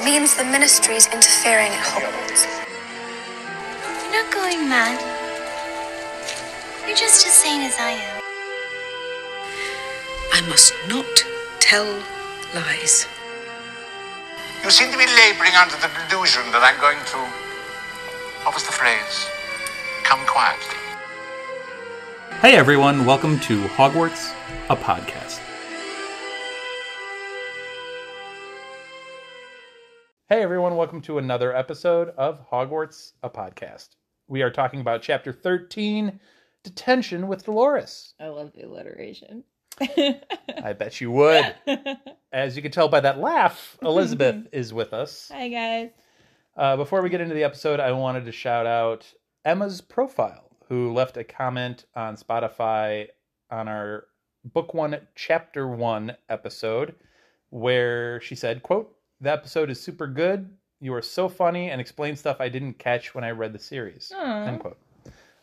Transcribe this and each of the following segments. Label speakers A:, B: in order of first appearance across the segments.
A: means the ministry's interfering at Hogwarts.
B: You're not going mad. You're just as sane as I am.
C: I must not tell lies.
D: You seem to be laboring under the delusion that I'm going to. What was the phrase? Come quietly.
E: Hey everyone, welcome to Hogwarts, a podcast. Hey everyone, welcome to another episode of Hogwarts, a podcast. We are talking about chapter 13, Detention with Dolores.
F: I love the alliteration.
E: I bet you would. As you can tell by that laugh, Elizabeth is with us.
F: Hi guys.
E: Uh, before we get into the episode, I wanted to shout out Emma's profile, who left a comment on Spotify on our book one, chapter one episode, where she said, "quote The episode is super good. You are so funny and explain stuff I didn't catch when I read the series."
F: Aw.
E: End quote.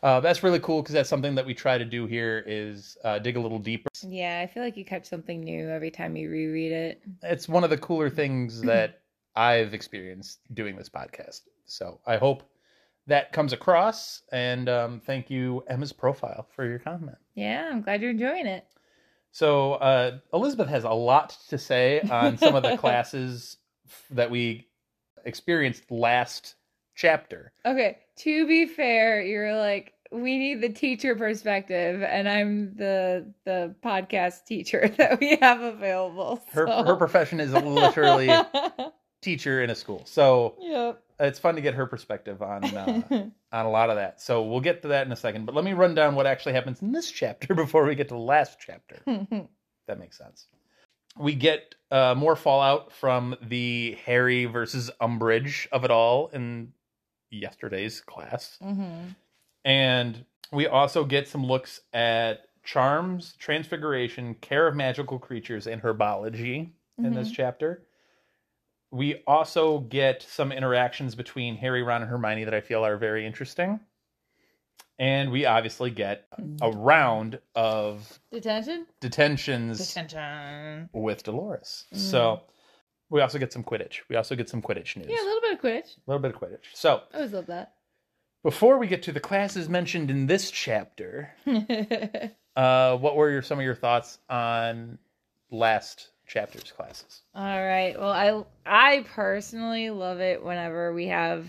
E: Uh, that's really cool because that's something that we try to do here is uh, dig a little deeper.
F: Yeah, I feel like you catch something new every time you reread it.
E: It's one of the cooler things that I've experienced doing this podcast. So I hope that comes across. And um, thank you, Emma's profile, for your comment.
F: Yeah, I'm glad you're enjoying it.
E: So uh, Elizabeth has a lot to say on some of the classes that we experienced last chapter.
F: Okay, to be fair, you're like we need the teacher perspective, and I'm the the podcast teacher that we have available.
E: Her her profession is literally teacher in a school. So
F: yep.
E: it's fun to get her perspective on uh, on a lot of that. So we'll get to that in a second. But let me run down what actually happens in this chapter before we get to the last chapter. that makes sense. We get uh, more fallout from the Harry versus Umbridge of it all in yesterday's class,
F: hmm
E: and we also get some looks at charms, transfiguration, care of magical creatures, and herbology in this chapter. We also get some interactions between Harry, Ron, and Hermione that I feel are very interesting. And we obviously get a round of
F: Detention.
E: detentions
F: Detention.
E: with Dolores. So we also get some Quidditch. We also get some Quidditch news.
F: Yeah, a little bit of Quidditch.
E: a little bit of Quidditch. So
F: I always love that.
E: before we get to the classes mentioned in this chapter, uh, what were your, some of your thoughts on last chapter's classes?
F: All right. Well, I I personally love it whenever we have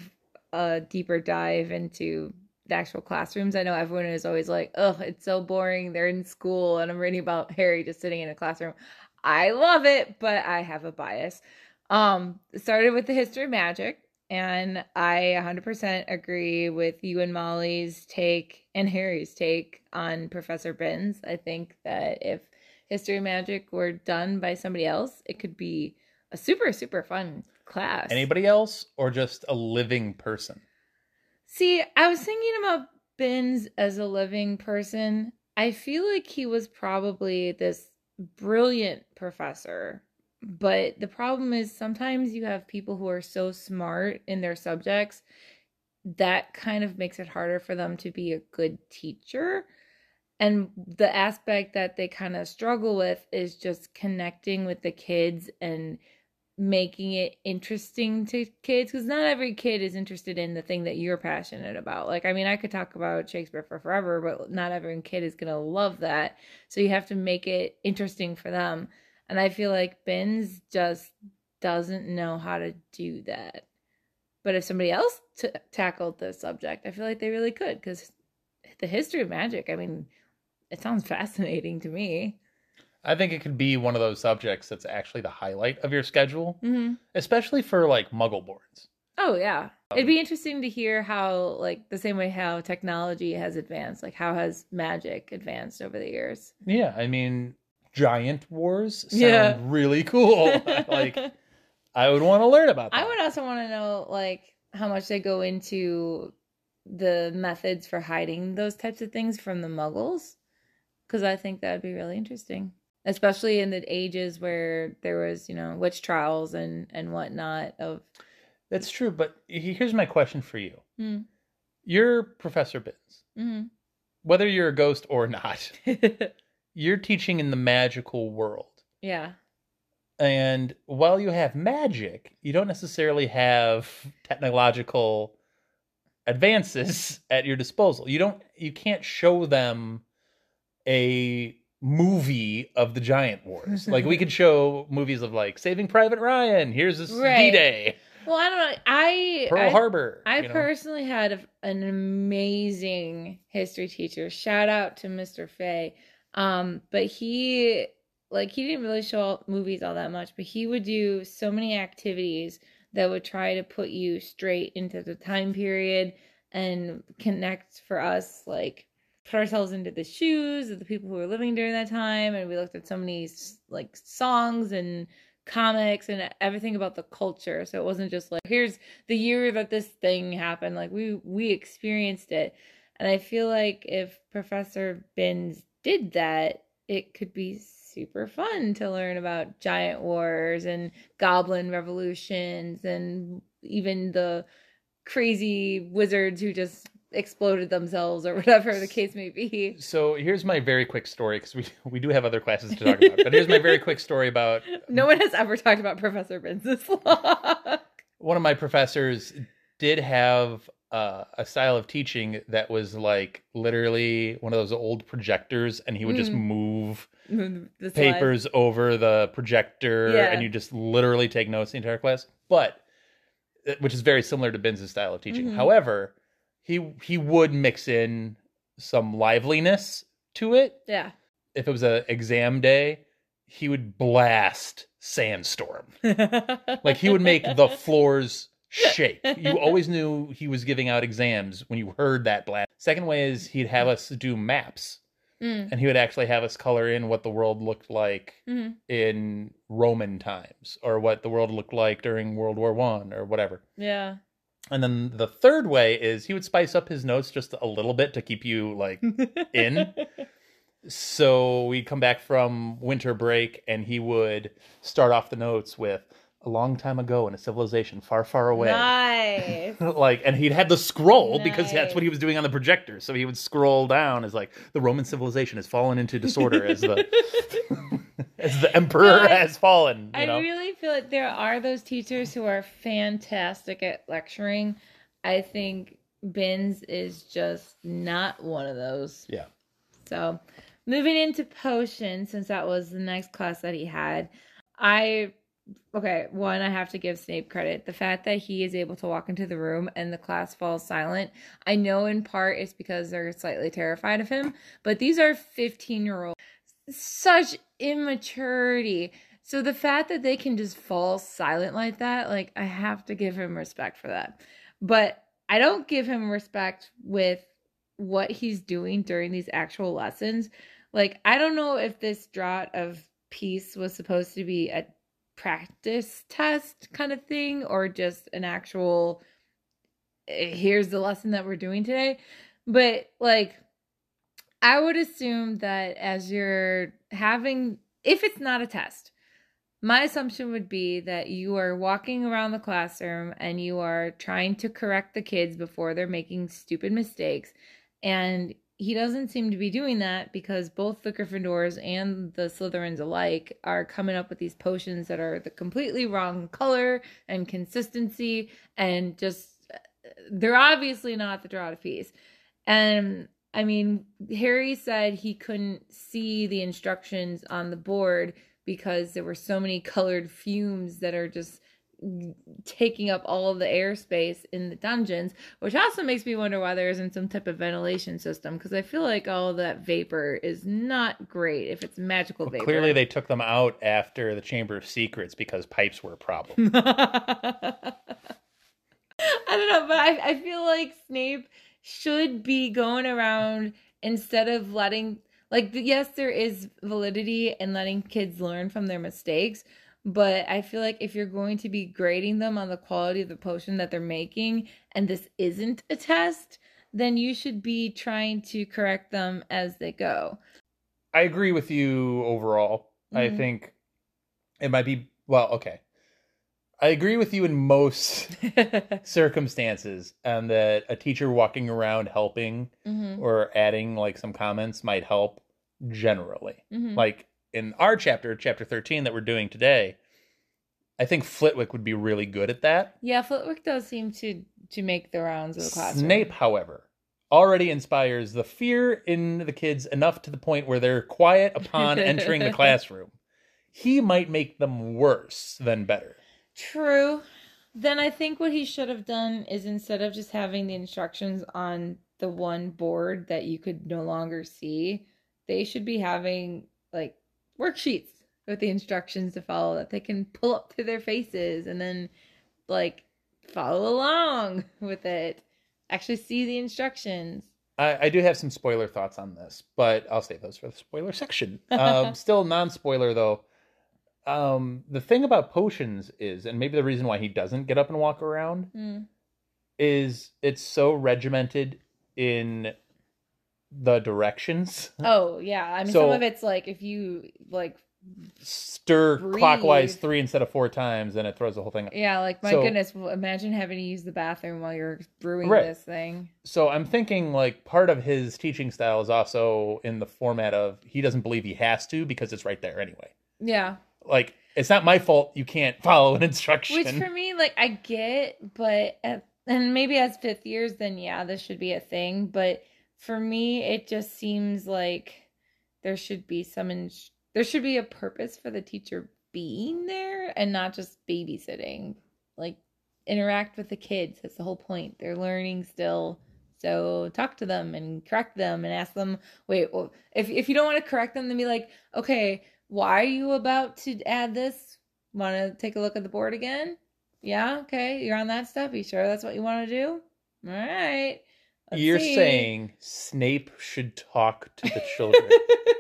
F: a deeper dive into the actual classrooms. I know everyone is always like, "Oh, it's so boring. They're in school and I'm reading about Harry just sitting in a classroom." I love it, but I have a bias. Um, started with the history of magic, and I 100% agree with you and Molly's take and Harry's take on Professor Binns. I think that if history of magic were done by somebody else, it could be a super super fun class.
E: Anybody else or just a living person?
F: See, I was thinking about Binns as a living person. I feel like he was probably this brilliant professor. But the problem is sometimes you have people who are so smart in their subjects that kind of makes it harder for them to be a good teacher. And the aspect that they kind of struggle with is just connecting with the kids and making it interesting to kids because not every kid is interested in the thing that you're passionate about. Like, I mean, I could talk about Shakespeare for forever, but not every kid is going to love that. So you have to make it interesting for them. And I feel like Binns just doesn't know how to do that. But if somebody else t- tackled the subject, I feel like they really could because the history of magic, I mean, it sounds fascinating to me.
E: I think it could be one of those subjects that's actually the highlight of your schedule,
F: Mm-hmm.
E: especially for like muggle borns.
F: Oh yeah. It'd be interesting to hear how like the same way how technology has advanced, like how has magic advanced over the years.
E: Yeah, I mean, giant wars sound
F: Yeah.
E: really cool. like, I would want to learn about that.
F: I would also want to know like how much they go into the methods for hiding those types of things from the muggles because I think that'd be really interesting. Especially in the ages where there was, you know, witch trials and and whatnot of
E: That's true, but here's my question for you.
F: Hmm.
E: You're Professor Binns.
F: Mhm.
E: Whether you're a ghost or not, you're teaching in the magical world.
F: yeah.
E: And while you have magic, you don't necessarily have technological advances at your disposal. You don't you can't show them a movie of the giant wars. like we could show movies of like Saving Private Ryan, here's this
F: Right.
E: D-Day,
F: Well, I don't know. I
E: Pearl
F: I,
E: Harbor.
F: I
E: you know?
F: personally had a, an amazing history teacher. Shout out to Mr. Fay. Um, but he like he didn't really show movies all that much, but he would do so many activities that would try to put you straight into the time period and connect for us like put ourselves into the shoes of the people who were living during that time and we looked at so many like songs and comics and everything about the culture. So it wasn't just like here's the year that this thing happened. Like we we experienced it. And i feel like if professor binns did that it could be super fun to learn about giant wars and goblin revolutions and even the crazy wizards who just exploded themselves or whatever the case may be
E: So here's my very quick story because we we do have other classes to talk about. But here's my very quick story about
F: no one has ever talked about professor this
E: one of my professors did have uh, a style of teaching that was like literally one of those old projectors, and he would just
F: Mm.
E: move
F: the
E: papers over the projector,
F: Yeah.
E: and you just literally take notes the entire class. But uh, which is very similar to Binns' style of teaching.
F: Mhm.
E: However, he he would mix in some liveliness to it.
F: yeah
E: If it was an exam day, he would blast sandstorm. Like he would make the floors shake. You always knew he was giving out exams when you heard that blast. Second way is he'd have us do maps
F: Mm,
E: and he would actually have us color in what the world looked like
F: mhm.
E: in Roman times or what the world looked like during World War 1 or whatever.
F: yeah
E: And then the third way is he would spice up his notes just a little bit to keep you like in. So we'd come back from winter break and he would start off the notes with a long time ago in a civilization far, far away.
F: nice
E: like and he'd had the scroll because that's what he was doing on the projector. So he would scroll down as like the Roman civilization has fallen into disorder as the as the emperor
F: I-
E: has fallen. You
F: I
E: know?
F: really feel like there are those teachers who are fantastic at lecturing. I think Binns is just not one of those.
E: Yeah.
F: So, moving into potion, since that was the next class that he had, I okay. One, I have to give Snape credit. The fact that he is able to walk into the room and the class falls silent. I know in part it's because they're slightly terrified of him, but these are fifteen year olds. Such immaturity. So the fact that they can just fall silent like that, like I have to give him respect for that. But I don't give him respect with what he's doing during these actual lessons. Like, I don't know if this draught of peace was supposed to be a practice test kind of thing or just an actual "Eh, here's the lesson that we're doing today. But like I would assume that as you're having if it's not a test, my assumption would be that you are walking around the classroom and you are trying to correct the kids before they're making stupid mistakes. And he doesn't seem to be doing that because both the Gryffindors and the Slytherins alike are coming up with these potions that are the completely wrong color and consistency and just they're obviously not the peace. And I mean, Harry said he couldn't see the instructions on the board because there were so many colored fumes that are just taking up all of the airspace in the dungeons, which also makes me wonder why there isn't some type of ventilation system because I feel like all that vapor is not great if it's magical
E: Well,
F: vapor.
E: clearly they took them out after the Chamber of Secrets because pipes were a problem.
F: I don't know, but I, I feel like Snape should be going around instead of letting like yes, there is validity in letting kids learn from their mistakes, but I feel like if you're going to be grading them on the quality of the potion that they're making and this isn't a test, then you should be trying to correct them as they go.
E: I agree with you overall. I
F: Mhm.
E: think it might be well, okay. I agree with you in most circumstances and that a teacher walking around helping
F: Mhm,
E: or adding like some comments might help generally.
F: mhm.
E: Like in our chapter, chapter 13 that we're doing today, I think Flitwick would be really good at that.
F: Yeah, Flitwick does seem to to make the rounds of the classroom.
E: Snape, however, already inspires the fear in the kids enough to the point where they're quiet upon entering the classroom. He might make them worse than better.
F: True. Then I think what he should have done is instead of just having the instructions on the one board that you could no longer see, they should be having like worksheets with the instructions to follow that they can pull up to their faces and then like follow along with it. Actually see the instructions.
E: I, I do have some spoiler thoughts on this, but I'll save those for the spoiler section. Um, still non spoiler though. Um, the thing about potions is, and maybe the reason why he doesn't get up and walk around
F: Mm.
E: is it's so regimented in the directions.
F: Oh yeah, I mean
E: So-
F: some of it's like if you like
E: Stir
F: Breathe.
E: clockwise three instead of four times, then it throws the whole thing.
F: yeah, like my
E: So-
F: goodness, well, imagine having to use the bathroom while you're brewing
E: Right.
F: this thing.
E: So I'm thinking like part of his teaching style is also in the format of he doesn't believe he has to because it's right there anyway.
F: Yeah.
E: Like it's not my fault you can't follow an instruction.
F: Which for me, like I get, but at, and maybe as fifth years, then yeah, this should be a thing. But for me, it just seems like there should be some. There should be a purpose for the teacher being there and not just babysitting. Like interact with the kids. That's the whole point. They're learning still. So talk to them and correct them and ask them. Wait, well, if if you don't want to correct them, then be like, okay, why are you about to add this? Want to take a look at the board again? Yeah, okay, you're on that step. You sure that's what you want to do? All right. Let's
E: You're
F: see.
E: saying Snape should talk to the children.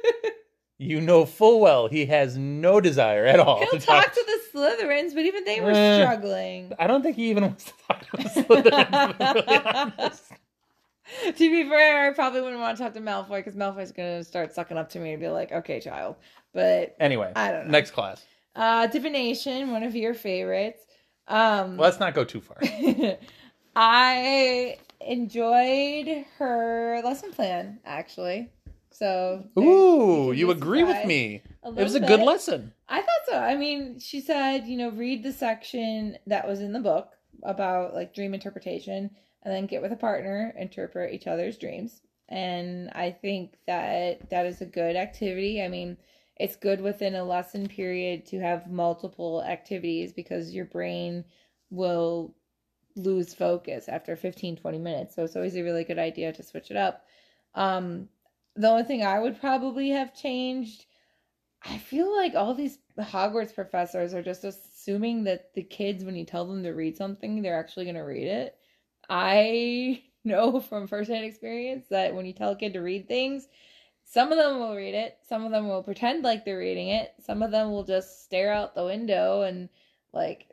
E: you know full well he has no desire at all
F: He'll
E: to
F: talk to the Slytherins, but even they were
E: Eh.
F: struggling.
E: I don't think he even wants to talk to the Slytherins. to be really
F: to be fair, I probably wouldn't want to talk to Malfoy because Malfoy's gonna start sucking up to me and be like, "Okay, child." But
E: Anyway,
F: I don't know.
E: next class.
F: uh, divination, one of your favorites. Um,
E: Let's not go too far.
F: I enjoyed her lesson plan actually. So
E: Ooh, you agree with me. It was a good lesson.
F: I thought so. I mean, she said, you know, read the section that was in the book about like dream interpretation and then get with a partner, interpret each other's dreams. And I think that that is a good activity. I mean, it's good within a lesson period to have multiple activities because your brain will lose focus after 15 20 minutes. So it's always a really good idea to switch it up. Um the only thing I would probably have changed I feel like all these Hogwarts professors are just assuming that the kids, when you tell them to read something, they're actually going to read it. I know from firsthand experience that when you tell a kid to read things, some of them will read it, some of them will pretend like they're reading it, some of them will just stare out the window and like,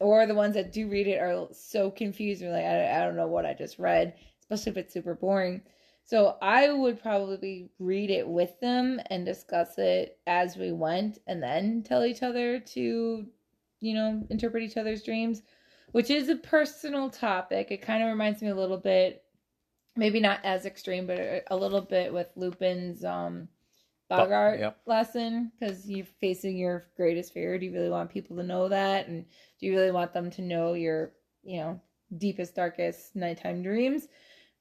F: or the ones that do read it are so confused and like, I, I don't know what I just read, especially if it's super boring. So I would probably read it with them and discuss it as we went and then tell each other to, you know, interpret each other's dreams, which is a personal topic. It kind of reminds me a little bit, maybe not as extreme, but a, little bit with Lupin's um Boggart
E: yep.
F: lesson because you're facing your greatest fear. Do you really want people to know that? And do you really want them to know your, you know, deepest, darkest nighttime dreams?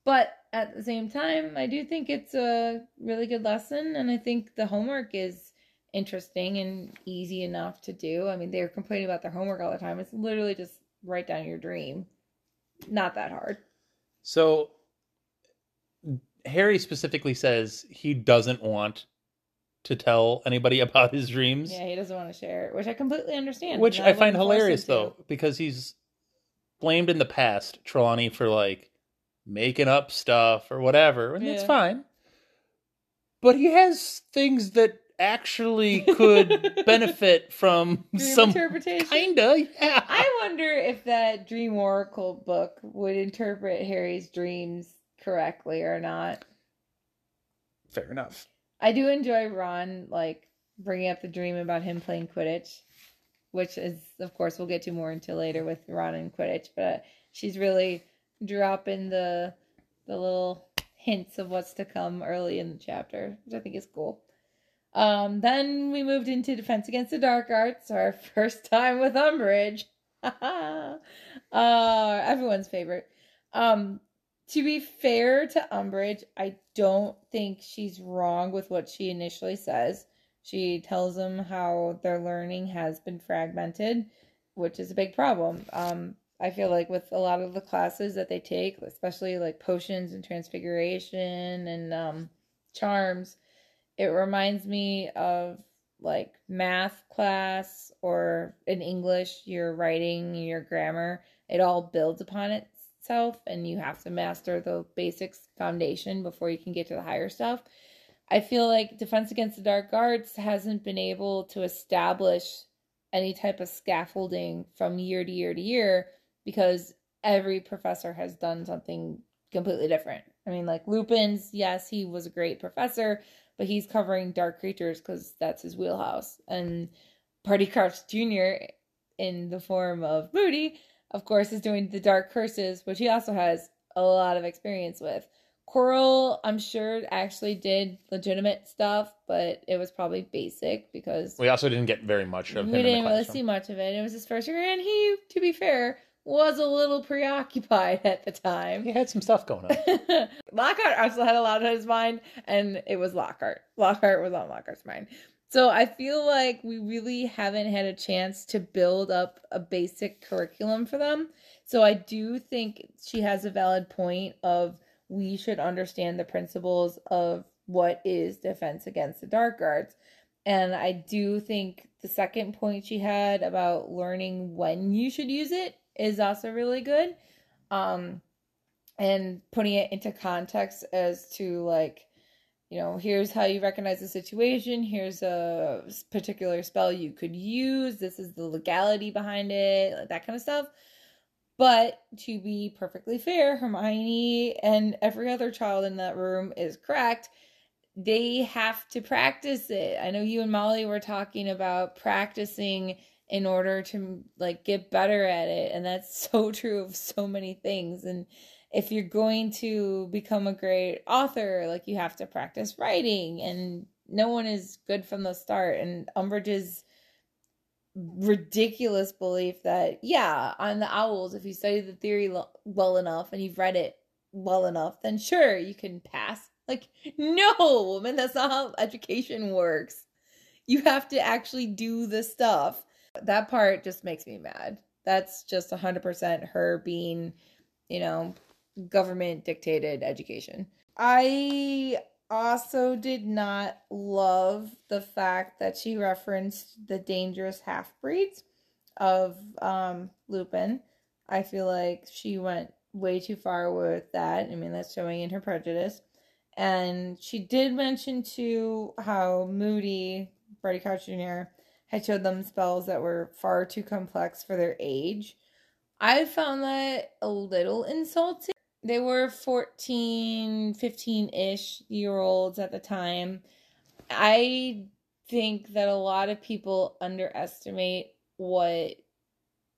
F: But at the same time, I do think it's a really good lesson, and I think the homework is interesting and easy enough to do. I mean, they're complaining about their homework all the time. It's literally just write down your dream. Not that hard.
E: So Harry specifically says he doesn't want to tell anybody about his dreams,
F: Yeah, he doesn't want to share it, which I completely understand.
E: which
F: and
E: I find
F: wouldn't force him
E: hilarious though because he's blamed in the past Trelawney for like making up stuff or whatever, and it's
F: Yeah.
E: fine. But he has things that actually could benefit from
F: Dream
E: some
F: interpretation.
E: kinda, yeah.
F: I wonder if that Dream Oracle book would interpret Harry's dreams correctly or not.
E: Fair enough.
F: I do enjoy Ron like bringing up the dream about him playing Quidditch, which is of course we'll get to more into later with Ron and Quidditch, but she's really dropping the the little hints of what's to come early in the chapter, which I think is cool. Um, then we moved into Defense Against the Dark Arts, our first time with Umbridge. uh, everyone's favorite. Um, to be fair to Umbridge, I don't think she's wrong with what she initially says. She tells them how their learning has been fragmented, which is a big problem. Um, I feel like with a lot of the classes that they take, especially like potions and transfiguration and um, charms, it reminds me of like math class or in English, your writing, your grammar. It all builds upon and you have to master the basics foundation before you can get to the higher stuff. I feel like Defense Against the Dark Arts hasn't been able to establish any type of scaffolding from year to year to year because every professor has done something completely different. I mean, like Lupin's, yes, he was a great professor, but he's covering dark creatures because that's his wheelhouse. And Barty Crouch Jr., in the form of Moody, of course, is doing the dark curses, which he also has a lot of experience with. Quirrell, I'm sure, actually did legitimate stuff, but it was probably basic because
E: We also didn't get very much of him.
F: we
E: in the
F: didn't really see much of it. It was his first year, and he, to be fair, was a little preoccupied at the time.
E: He had some stuff going on.
F: Lockhart also had a lot on his mind, and it was Lockhart. Lockhart was on Lockhart's mind. So I feel like we really haven't had a chance to build up a basic curriculum for them. So I do think she has a valid point of we should understand the principles of what is defense against the dark arts. And I do think the second point she had about learning when you should use it is also really good. Um and putting it into context as to like you know here's how you recognize the situation. Here's a particular spell you could use. This is the legality behind it that kind of stuff. But to be perfectly fair hermione and every other child in that room is correct they have to practice it. I know you and molly were talking about practicing in order to like get better at it and that's so true of so many things. And if you're going to become a great author, like you have to practice writing, and no one is good from the start. And Umbridge's ridiculous belief that, yeah, on the owls, if you study the theory lo- well enough and you've read it well enough, then sure, you can pass. Like, no, woman, that's not how education works. You have to actually do the stuff. That part just makes me mad. That's just 100% her being, you know, government dictated education. I also did not love the fact that she referenced the dangerous half breeds of um, Lupin. I feel like she went way too far with that. I mean, that's showing in her prejudice. And she did mention too how Moody, Barty Crouch Jr., had showed them spells that were far too complex for their age. I found that a little insulting they were 14 15-ish year olds at the time. I think that a lot of people underestimate what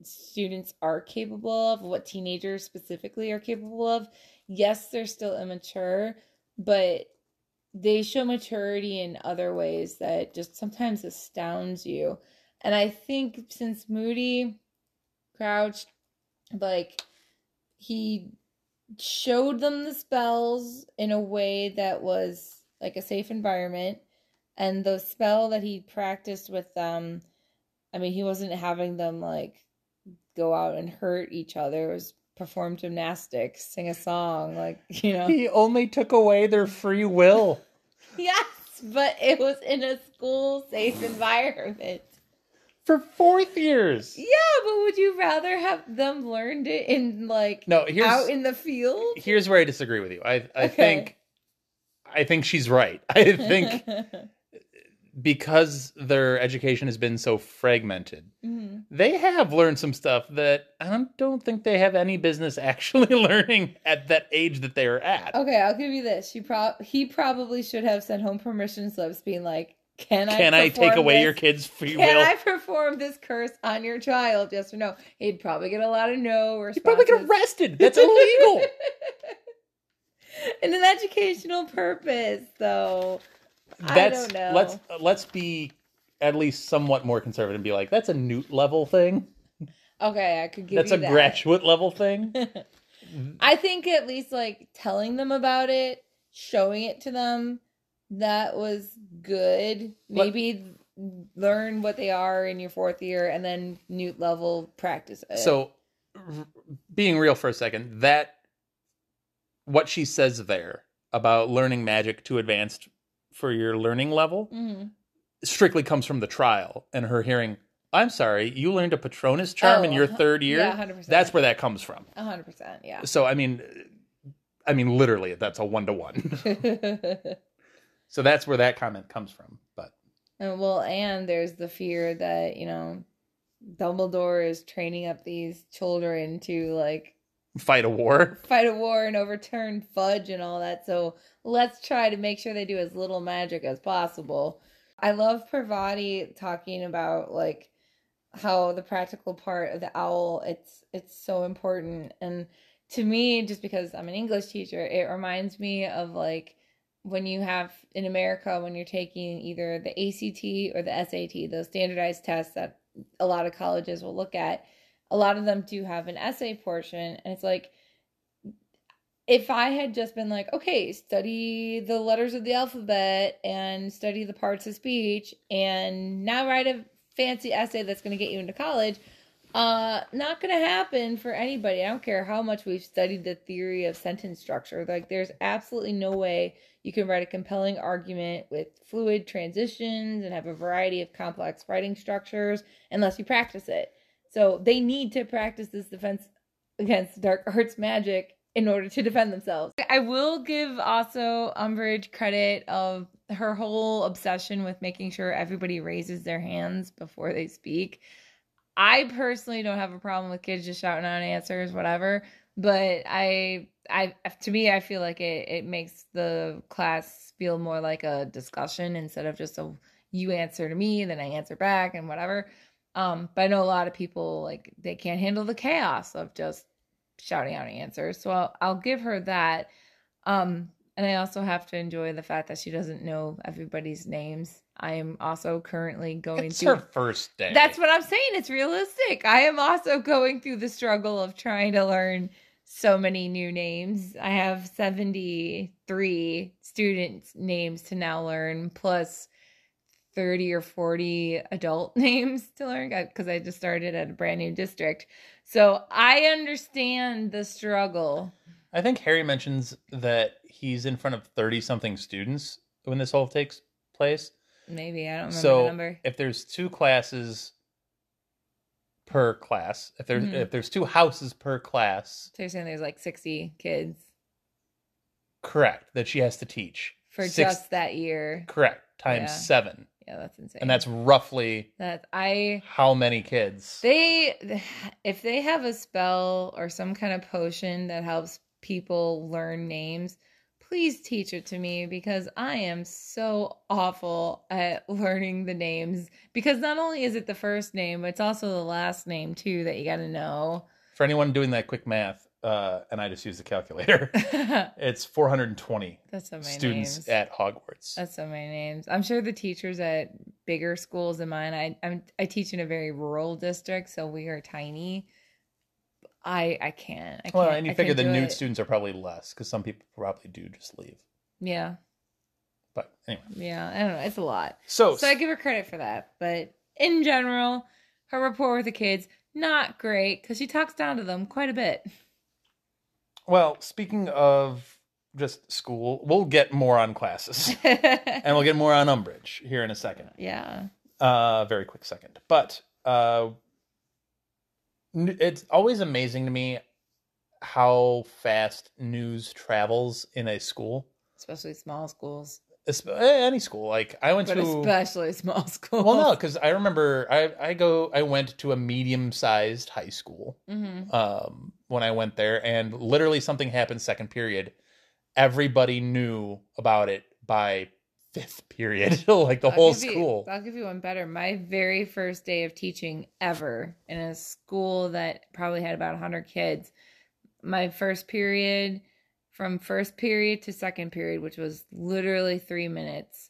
F: students are capable of what teenagers specifically are capable of. Yes they're still immature but they show maturity in other ways that just sometimes astounds you. And i think since moody crouched like he showed them the spells in a way that was like a safe environment. And the spell that he practiced with them i mean he wasn't having them like go out and hurt each other. It was perform gymnastics sing a song like you know.
E: He only took away their free will.
F: yes but it was in a school safe environment
E: For fourth years.
F: yeah but would you rather have them learned it in like
E: No, here's
F: out in the field
E: here's where I disagree with you. I I
F: Okay.
E: think I think she's right. I think because their education has been so fragmented,
F: Mhm.
E: they have learned some stuff that I don't, think they have any business actually learning at that age that they are at.
F: Okay, I'll give you this. She pro- he probably should have sent home permission slips being like, "Can I
E: Can I take away
F: this?
E: your kid's free
F: Can
E: will?
F: I perform this curse on your child? Yes or no?" He'd probably get a lot of no responses.
E: probably get arrested. That's illegal.
F: in an educational purpose, though. I
E: That's
F: don't know.
E: let's let's be at least somewhat more conservative and be like that's a newt level thing.
F: Okay, I could give
E: That's
F: you
E: a
F: that.
E: graduate level thing.
F: I think at least like telling them about it, showing it to them, that was good. Maybe learn what they are in your fourth year and then newt level practice it.
E: So, r- being real for a second, that what she says there about learning magic to advanced for your learning level
F: Mhm.
E: strictly comes from the trial and her hearing. I'm sorry, you learned a Patronus charm in
F: Oh,
E: your
F: uh-huh.
E: third year.
F: Yeah, 100%.
E: That's where that comes from.
F: Hundred percent, yeah.
E: So I mean, I mean literally, that's a one to one. So that's where that comment comes from. But
F: And well, and there's the fear that, you know, Dumbledore is training up these children to like
E: fight a war.
F: fight a war and overturn fudge and all that. So let's try to make sure they do as little magic as possible. I love Parvati talking about like how the practical part of the owl it's it's so important and to me just because I'm an English teacher it reminds me of like when you have in America when you're taking either the ACT or the SAT those standardized tests that a lot of colleges will look at a lot of them do have an essay portion and it's like if I had just been like, okay, study the letters of the alphabet and study the parts of speech and now write a fancy essay that's going to get you into college, uh not going to happen for anybody. I don't care how much we've studied the theory of sentence structure. Like there's absolutely no way you can write a compelling argument with fluid transitions and have a variety of complex writing structures unless you practice it. So they need to practice this defense against dark arts magic in order to defend themselves. I will give also Umbridge credit of her whole obsession with making sure everybody raises their hands before they speak. I personally don't have a problem with kids just shouting out answers, whatever. But I, I, to me, I feel like it it makes the class feel more like a discussion instead of just a you answer to me, then I answer back, and whatever. Um, but I know a lot of people like they can't handle the chaos of just shouting out answers. So I'll, I'll give her that. Um, and I also have to enjoy the fact that she doesn't know everybody's names. I am also currently going
E: It's
F: through.
E: her first day.
F: That's what I'm saying. It's realistic. I am also going through the struggle of trying to learn so many new names. I have 73 students' names to now learn, plus 30 or 40 adult names to learn uh, because I just started at a brand new district. So I understand the struggle.
E: I think Harry mentions that he's in front of 30 something students when this all takes place.
F: Maybe I don't remember the
E: So
F: number.
E: if there's two classes per class, if there's
F: Mhm.
E: if there's two houses per class,
F: So you're saying there's like 60 kids
E: correct, that she has to teach.
F: for
E: Six-
F: just that year.
E: correct times
F: Yeah.
E: 7.
F: Yeah, that's insane.
E: And that's roughly
F: that I
E: how many kids?
F: They, if they have a spell or some kind of potion that helps people learn names, please teach it to me because I am so awful at learning the names. Because not only is it the first name, but it's also the last name too that you got to know.
E: For anyone doing that quick math, uh, and I just use the calculator, it's 420
F: That's so many
E: students
F: names.
E: at Hogwarts.
F: That's so many names. I'm sure the teachers at bigger schools than mine. I I'm, I teach in a very rural district, so we are tiny. I I can't. I can't
E: well, and you
F: I
E: figure the new
F: it.
E: students are probably less because some people probably do just leave.
F: Yeah,
E: But anyway,
F: yeah. I don't know. It's a lot.
E: so,
F: So I give her credit for that. But in general, her rapport with the kids not great because she talks down to them quite a bit.
E: well, speaking of just school, we'll get more on classes and we'll get more on Umbridge here in a second.
F: yeah.
E: Uh, very quick second. But uh, it's always amazing to me how fast news travels in a school,
F: Especially small schools.
E: Esp- eh, any school. Like I went
F: But
E: to.
F: especially small schools.
E: Well, no, because I remember I I go I went to a medium sized high school
F: hmm
E: um, when I went there, and literally something happened second period. Everybody knew about it by fifth period, like the
F: I'll
E: whole
F: you-
E: school.
F: I'll give you one better. My very first day of teaching ever in a school that probably had about 100 kids. My first period, from first period to second period, which was literally three minutes,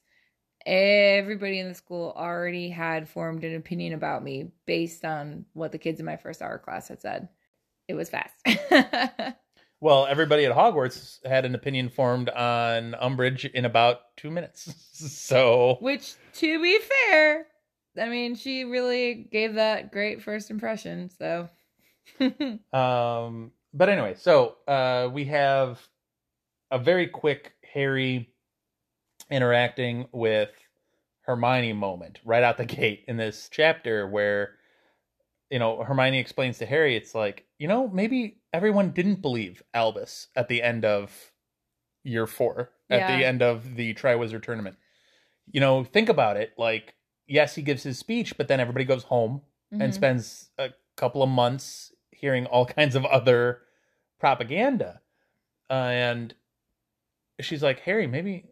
F: everybody in the school already had formed an opinion about me based on what the kids in my first hour class had said. It was fast.
E: Well, everybody at Hogwarts had an opinion formed on Umbridge in about two minutes. So
F: Which, to be fair, I mean, she really gave that great first impression. So,
E: Um, but anyway, so uh, we have a very quick Harry interacting with Hermione moment right out the gate in this chapter where you know Hermione explains to Harry it's like you know maybe everyone didn't believe Albus at the end of year 4 at the end of the Triwizard tournament you know think about it like yes he gives his speech but then everybody goes home and
F: Mhm.
E: spends a couple of months hearing all kinds of other propaganda. Uh, and she's like, Harry, maybe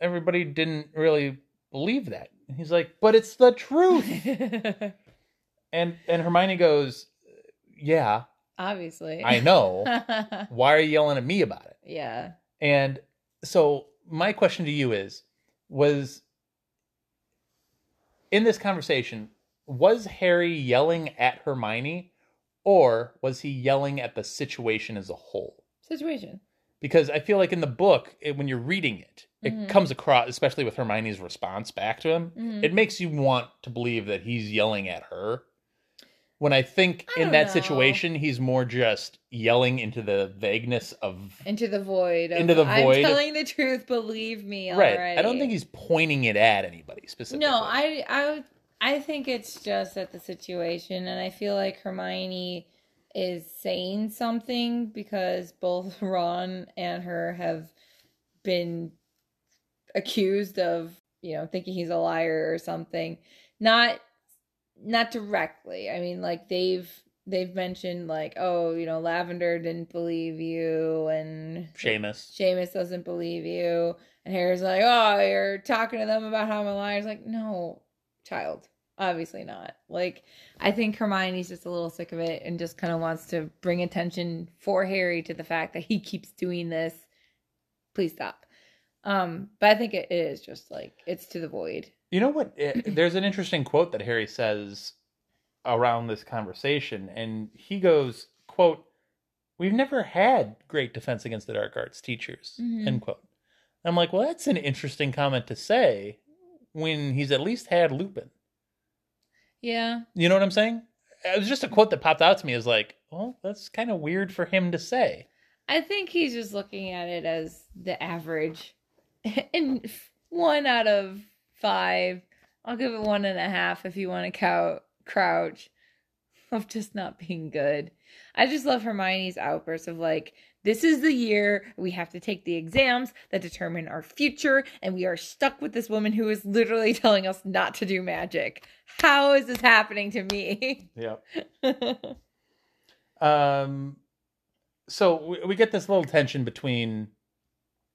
E: everybody didn't really believe that. And he's like, but it's the truth. and and Hermione goes, Yeah,
F: obviously.
E: I know. Why are you yelling at me about it?
F: yeah.
E: And so my question to you is was in this conversation was Harry yelling at Hermione or was he yelling at the situation as a whole?
F: Situation.
E: Because I feel like in the book it, when you're reading it it
F: Mhm.
E: comes across especially with Hermione's response back to him
F: Mhm.
E: it makes you want to believe that he's yelling at her. When I think
F: I
E: in that
F: know.
E: situation he's more just yelling into the vagueness of
F: Into the void. Of,
E: Into the void.
F: I'm telling the truth. Believe me.
E: right.
F: Already.
E: I don't think he's pointing it at anybody specifically.
F: No, I, I, I think it's just at the situation, and I feel like Hermione is saying something because both Ron and her have been accused of, you know, thinking he's a liar or something. Not, not directly. I mean, like they've they've mentioned like, oh, you know, Lavender didn't believe you, and
E: Seamus.
F: Seamus doesn't believe you. And Harry's like, oh, you're talking to them about how I'm a liar. It's like, no, child, obviously not. Like, I think Hermione's just a little sick of it and just kind of wants to bring attention for Harry to the fact that he keeps doing this. Please stop. Um, but I think it is just like it's to the void.
E: You know what? It, there's an interesting quote that Harry says around this conversation, and he goes, "quote We've never had great defense against the dark arts teachers."
F: Mhm.
E: End quote. I'm like, well, that's an interesting comment to say when he's at least had Lupin.
F: Yeah.
E: You know what I'm saying? It was just a quote that popped out to me. As like, well, that's kind of weird for him to say.
F: I think he's just looking at it as the average. And one out of five, I'll give it one and a half if you want to count Crouch of just not being good. I just love Hermione's outburst of like, this is the year we have to take the exams that determine our future, and we are stuck with this woman who is literally telling us not to do magic. How is this happening to me?
E: Yep. Um, so we, we get this little tension between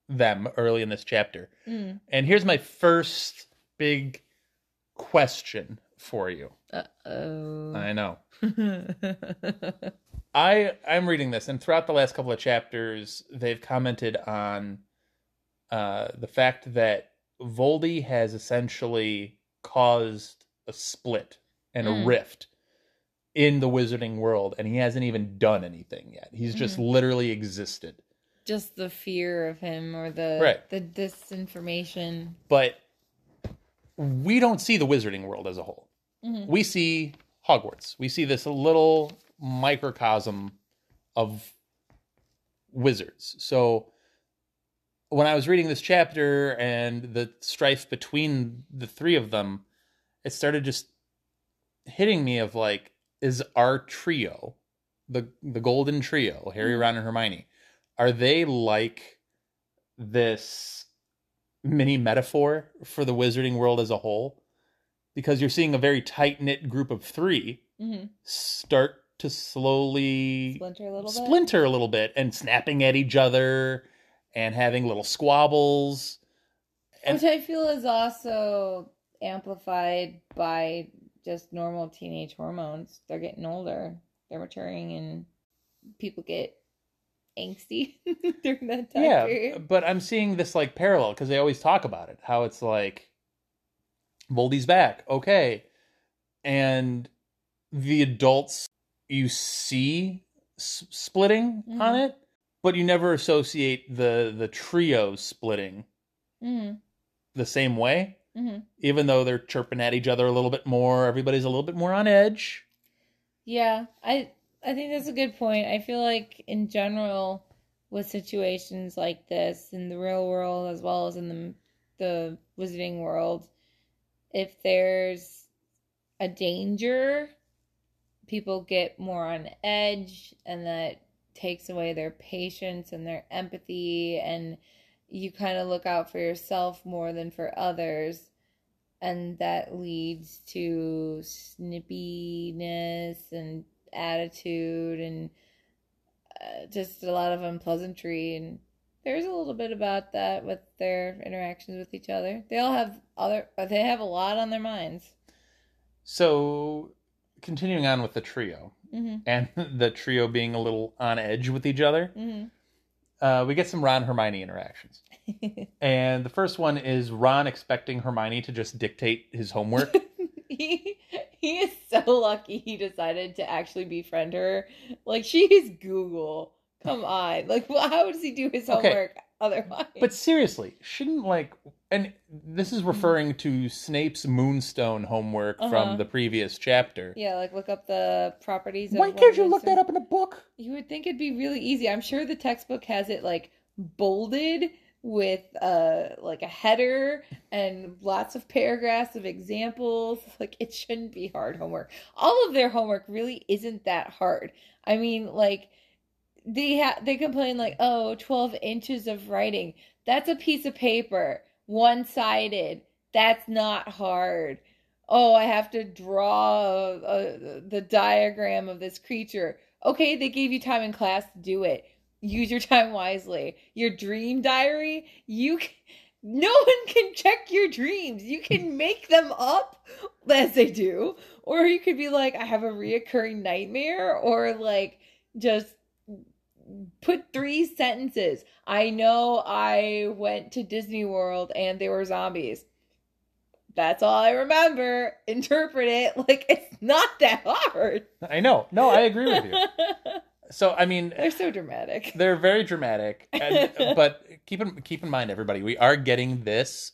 E: them early in this chapter,
F: Mm.
E: and here's my first big question for you.
F: Uh-oh.
E: I know. I I'm reading this, and throughout the last couple of chapters, they've commented on uh, the fact that Voldy has essentially caused a split and a
F: Mm.
E: rift in the wizarding world, and he hasn't even done anything yet. He's just literally existed.
F: just the fear of him or the
E: Right.
F: the disinformation.
E: But we don't see the wizarding world as a whole.
F: Mhm.
E: We see Hogwarts. We see this little microcosm of wizards. So when I was reading this chapter and the strife between the three of them, it started just hitting me of like, is our trio, the the golden trio, Harry, Ron, and Hermione, are they like this mini metaphor for the wizarding world as a whole? Because you're seeing a very tight knit group of 3
F: Mm-hmm.
E: start to slowly
F: Splinter a little bit.
E: splinter a little bit and snapping at each other and having little squabbles. And
F: Which I feel is also amplified by just normal teenage hormones. They're getting older. They're maturing and people get angsty during that time
E: yeah,
F: period.
E: but I'm seeing this like parallel because they always talk about it. How it's like Voldy's back. Okay. And the adults you see s- splitting
F: Mhm.
E: on it, but you never associate the the trio splitting
F: hmm
E: the same way.
F: hmm
E: Even though they're chirping at each other a little bit more, everybody's a little bit more on edge.
F: Yeah, I I think that's a good point. I feel like in general with situations like this in the real world as well as in the the wizarding world, if there's a danger, people get more on edge and that takes away their patience and their empathy and you kind of look out for yourself more than for others and that leads to snippiness and attitude and uh, just a lot of unpleasantry. And there's a little bit about that with their interactions with each other. They all have other they have a lot on their minds.
E: So, continuing on with the trio
F: hmm
E: and the trio being a little on edge with each other,
F: hmm
E: uh, we get some Ron Hermione interactions. And the first one is Ron expecting Hermione to just dictate his homework.
F: he is so lucky he decided to actually befriend her like she is google come on like wh- how does he do his
E: Okay.
F: homework otherwise
E: but seriously, shouldn't like and this is referring to Snape's Moonstone homework
F: Uh-huh.
E: from the previous chapter.
F: yeah like look up the properties of
E: Why can't you look
F: moonstone.
E: that up in a book?
F: You would think it'd be really easy. I'm sure the textbook has it like bolded with uh like a header and lots of paragraphs of examples. Like it shouldn't be hard homework. All of their homework really isn't that hard. I mean, like they ha- they complain like, "Oh, 12 inches of writing. That's a piece of paper, one-sided. That's not hard." Oh, I have to draw uh, uh, the diagram of this creature. Okay, they gave you time in class to do it. Use your time wisely. Your dream diary, you c- no one can check your dreams. You can make them up as they do, or you could be like, I have a reoccurring nightmare, or like just put three sentences. I know I went to Disney World and there were zombies. That's all I remember. Interpret it like it's not that hard.
E: I know. No, I agree with you. So I mean,
F: They're so dramatic.
E: they're very dramatic, and, but keep in keep in mind, everybody, we are getting this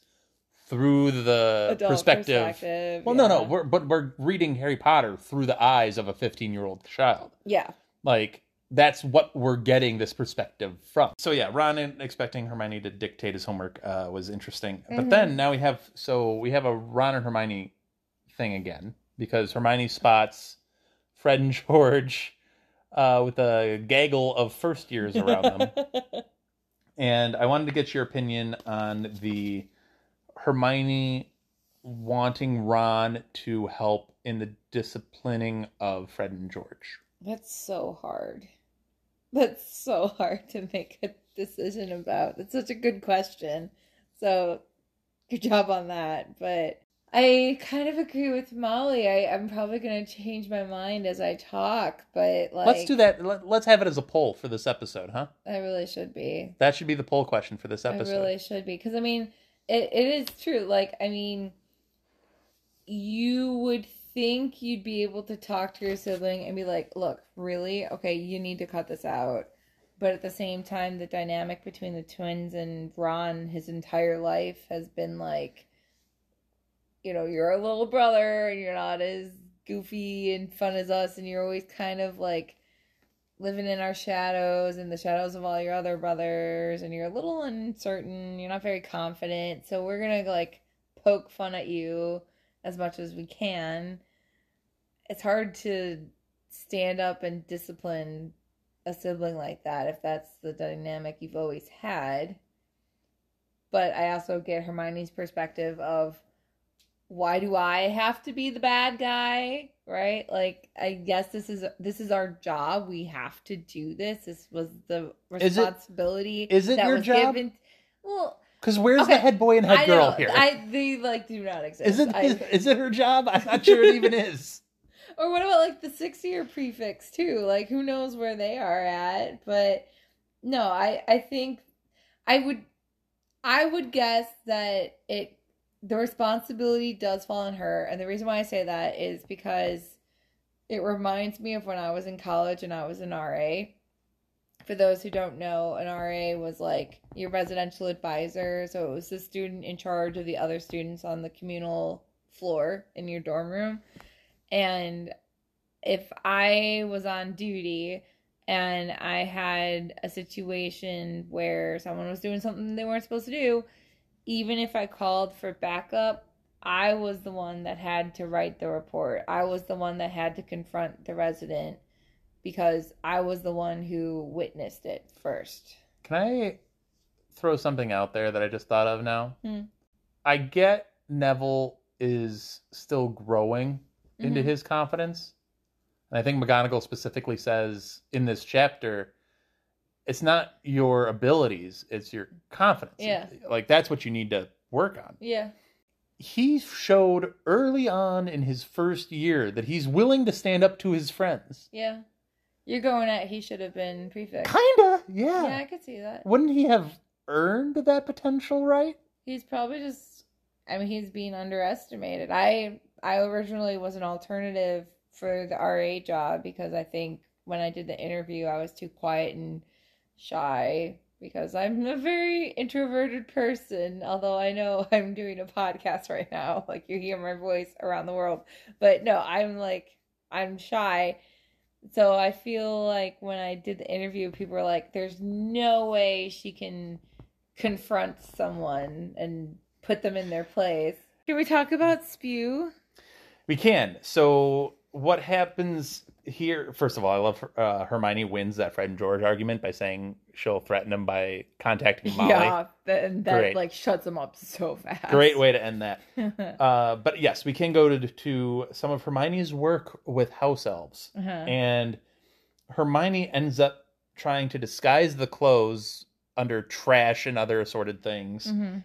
E: through the
F: Adult
E: perspective.
F: perspective,
E: Well, no, no, we're, but we're reading Harry Potter through the eyes of a 15 year old child.
F: Yeah.
E: Like that's what we're getting this perspective from. So yeah, Ron in- expecting Hermione to dictate his homework uh, was interesting. But
F: Mhm.
E: then now we have so we have a Ron and Hermione thing again because Hermione spots Fred and George uh, with a gaggle of first years around them. And I wanted to get your opinion on the Hermione wanting Ron to help in the disciplining of Fred and George.
F: That's so hard. That's so hard to make a decision about. That's such a good question. So, good job on that. But I kind of agree with Molly. I, I'm probably going to change my mind as I talk, but like,
E: let's do that. Let, let's have it as a poll for this episode, huh?
F: I really should be.
E: That should be the poll question for this episode.
F: I really should be because I mean, it, it is true. Like, I mean, you would think you'd be able to talk to your sibling and be like, "Look, really? Okay, you need to cut this out." But at the same time, the dynamic between the twins and Ron his entire life has been like, you know, you're a little brother and you're not as goofy and fun as us, and you're always kind of like living in our shadows and the shadows of all your other brothers and you're a little uncertain you're not very confident. So we're gonna like poke fun at you as much as we can. It's hard to stand up and discipline a sibling like that if that's the dynamic you've always had. But i also get hermione's perspective of why do I have to be the bad guy? Right? Like I guess this is this is our job. We have to do this. This was the responsibility
E: is it
F: that
E: your
F: was
E: job?
F: given. Well,
E: Because where's
F: Okay,
E: the head boy and head
F: I
E: girl
F: know.
E: here?
F: I they like do not exist.
E: Is it
F: I-
E: is, is it her job? I'm not sure it even is.
F: or what about like the six year prefects too? Like who knows where they are at? But no, I I think I would I would guess that it the responsibility does fall on her. And the reason why I say that is because it reminds me of when I was in college and I was an RA. For those who don't know, an RA was like your residential advisor. So it was the student in charge of the other students on the communal floor in your dorm room. And if I was on duty and I had a situation where someone was doing something they weren't supposed to do, even if I called for backup, I was the one that had to write the report. I was the one that had to confront the resident because I was the one who witnessed it first.
E: Can I throw something out there that I just thought of now?
F: Hmm.
E: I get Neville is still growing into
F: Mhm.
E: his confidence. And I think McGonagall specifically says in this chapter, it's not your abilities, it's your confidence.
F: Yeah.
E: Like that's what you need to work on.
F: Yeah.
E: He showed early on in his first year that he's willing to stand up to his friends.
F: Yeah. You're going at he should have been prefect.
E: Kinda, yeah.
F: Yeah, I could see that.
E: Wouldn't he have earned that potential right?
F: He's probably just I mean he's being underestimated. I I originally was an alternative for the RA job because I think when I did the interview I was too quiet and shy because I'm a very introverted person, although I know I'm doing a podcast right now, like you hear my voice around the world. But no, I'm like I'm shy. So I feel like when I did the interview people were like there's no way she can confront someone and put them in their place. Can we talk about S.P.E.W.?
E: We can. So what happens here? First of all, I love uh, Hermione wins that Fred and George argument by saying she'll threaten him by contacting Molly.
F: Yeah, that, and that
E: Great.
F: like shuts them up so fast.
E: Great way to end that. Uh, but yes, we can go to to some of Hermione's work with house elves,
F: Uh-huh.
E: and Hermione ends up trying to disguise the clothes under trash and other assorted things
F: Mhm.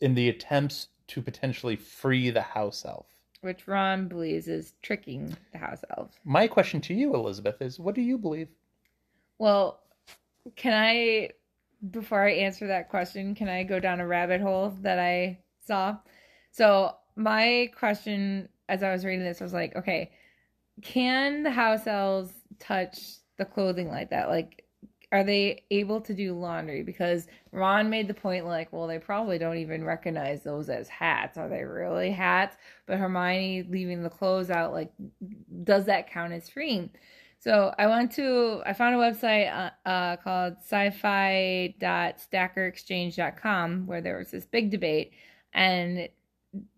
E: in the attempts to potentially free the house elf.
F: Which Ron believes is tricking the house elves.
E: My question to you, Elizabeth, is what do you believe?
F: Well, can I, before I answer that question, can I go down a rabbit hole that I saw? So, my question as I was reading this was like, okay, can the house elves touch the clothing like that? Like, are they able to do laundry? Because Ron made the point, like, well, they probably don't even recognize those as hats. Are they really hats? But Hermione leaving the clothes out, like, does that count as freeing? So I went to, I found a website uh, uh, called scifi.stackexchange.com where there was this big debate. And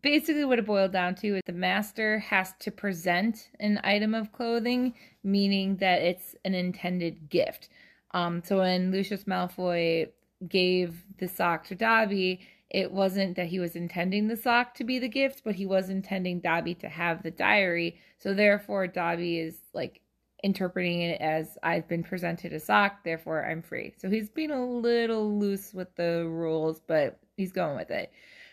F: basically what it boiled down to is the master has to present an item of clothing, meaning that it's an intended gift. Um, so when Lucius Malfoy gave the sock to Dobby, it wasn't that he was intending the sock to be the gift, but he was intending Dobby to have the diary. So therefore, Dobby is like interpreting it as I've been presented a sock, therefore I'm free. So he's being a little loose with the rules, but he's going with it.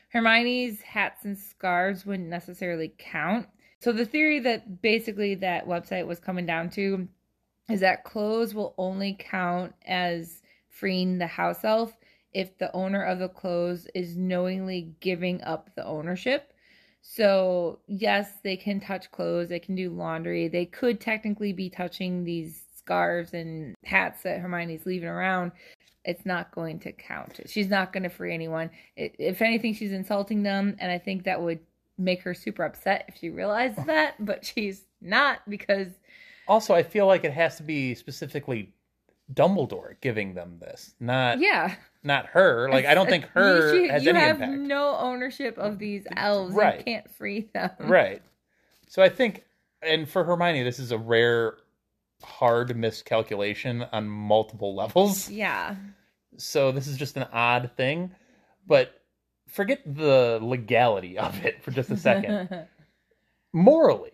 F: Hermione's hats and scarves wouldn't necessarily count. So the theory that basically that website was coming down to is that clothes will only count as freeing the house elf if the owner of the clothes is knowingly giving up the ownership. So, yes, they can touch clothes, they can do laundry, they could technically be touching these scarves and hats that Hermione's leaving around. It's not going to count. She's not going to free anyone. If anything, she's insulting them, and I think that would make her super upset if she realized that, but she's not because
E: Also, I feel like it has to be specifically Dumbledore giving them this, not
F: yeah,
E: not her. Like I don't think
F: You
E: her
F: should-
E: has
F: you
E: any
F: have
E: impact.
F: no ownership of these elves.
E: Right.
F: You can't free them.
E: Right. So I think, and for Hermione, this is a rare, hard miscalculation on multiple levels.
F: Yeah.
E: So this is just an odd thing, but forget the legality of it for just a second. Morally,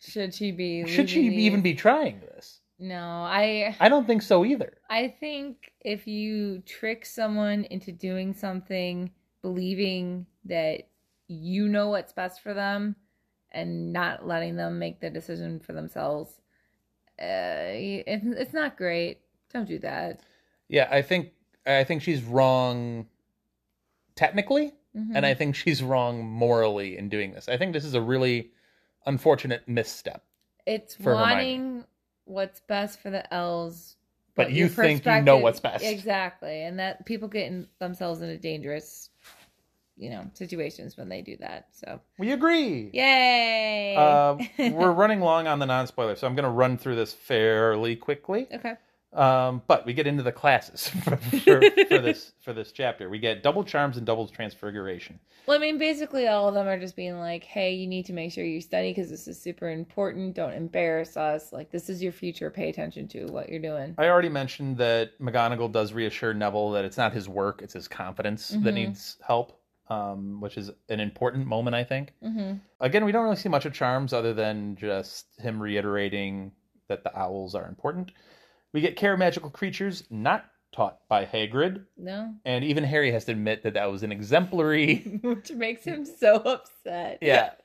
F: should she be?
E: should she
F: leaving
E: even be trying this?
F: No, I.
E: I don't think so either.
F: I think if you trick someone into doing something, believing that you know what's best for them, and not letting them make the decision for themselves, uh, it, it's not great. Don't do that.
E: Yeah, I think I think she's wrong technically,
F: Mhm.
E: and I think she's wrong morally in doing this. I think this is a really unfortunate misstep.
F: it's
E: for Hermione.
F: wanting what's best for the elves.
E: But you think you know what's best.
F: Exactly. And that people get in themselves into dangerous, you know, situations when they do that. So
E: We agree.
F: Yay.
E: Uh, we're running long on the non spoiler, so I'm going to run through this fairly quickly.
F: okay.
E: Um, but we get into the classes for, for, for this for this chapter. We get double charms and double transfiguration.
F: Well, I mean, basically, all of them are just being like, "Hey, you need to make sure you study because this is super important. Don't embarrass us. Like, this is your future. Pay attention to what you're doing."
E: I already mentioned that McGonagall does reassure Neville that it's not his work; it's his confidence that
F: Mhm.
E: needs help, um, which is an important moment, I think.
F: Mm-hmm.
E: Again, we don't really see much of charms other than just him reiterating that the owls are important. We get care of magical creatures not taught by Hagrid,
F: No,
E: and even Harry has to admit that that was an exemplary.
F: which makes him so upset.
E: Yeah.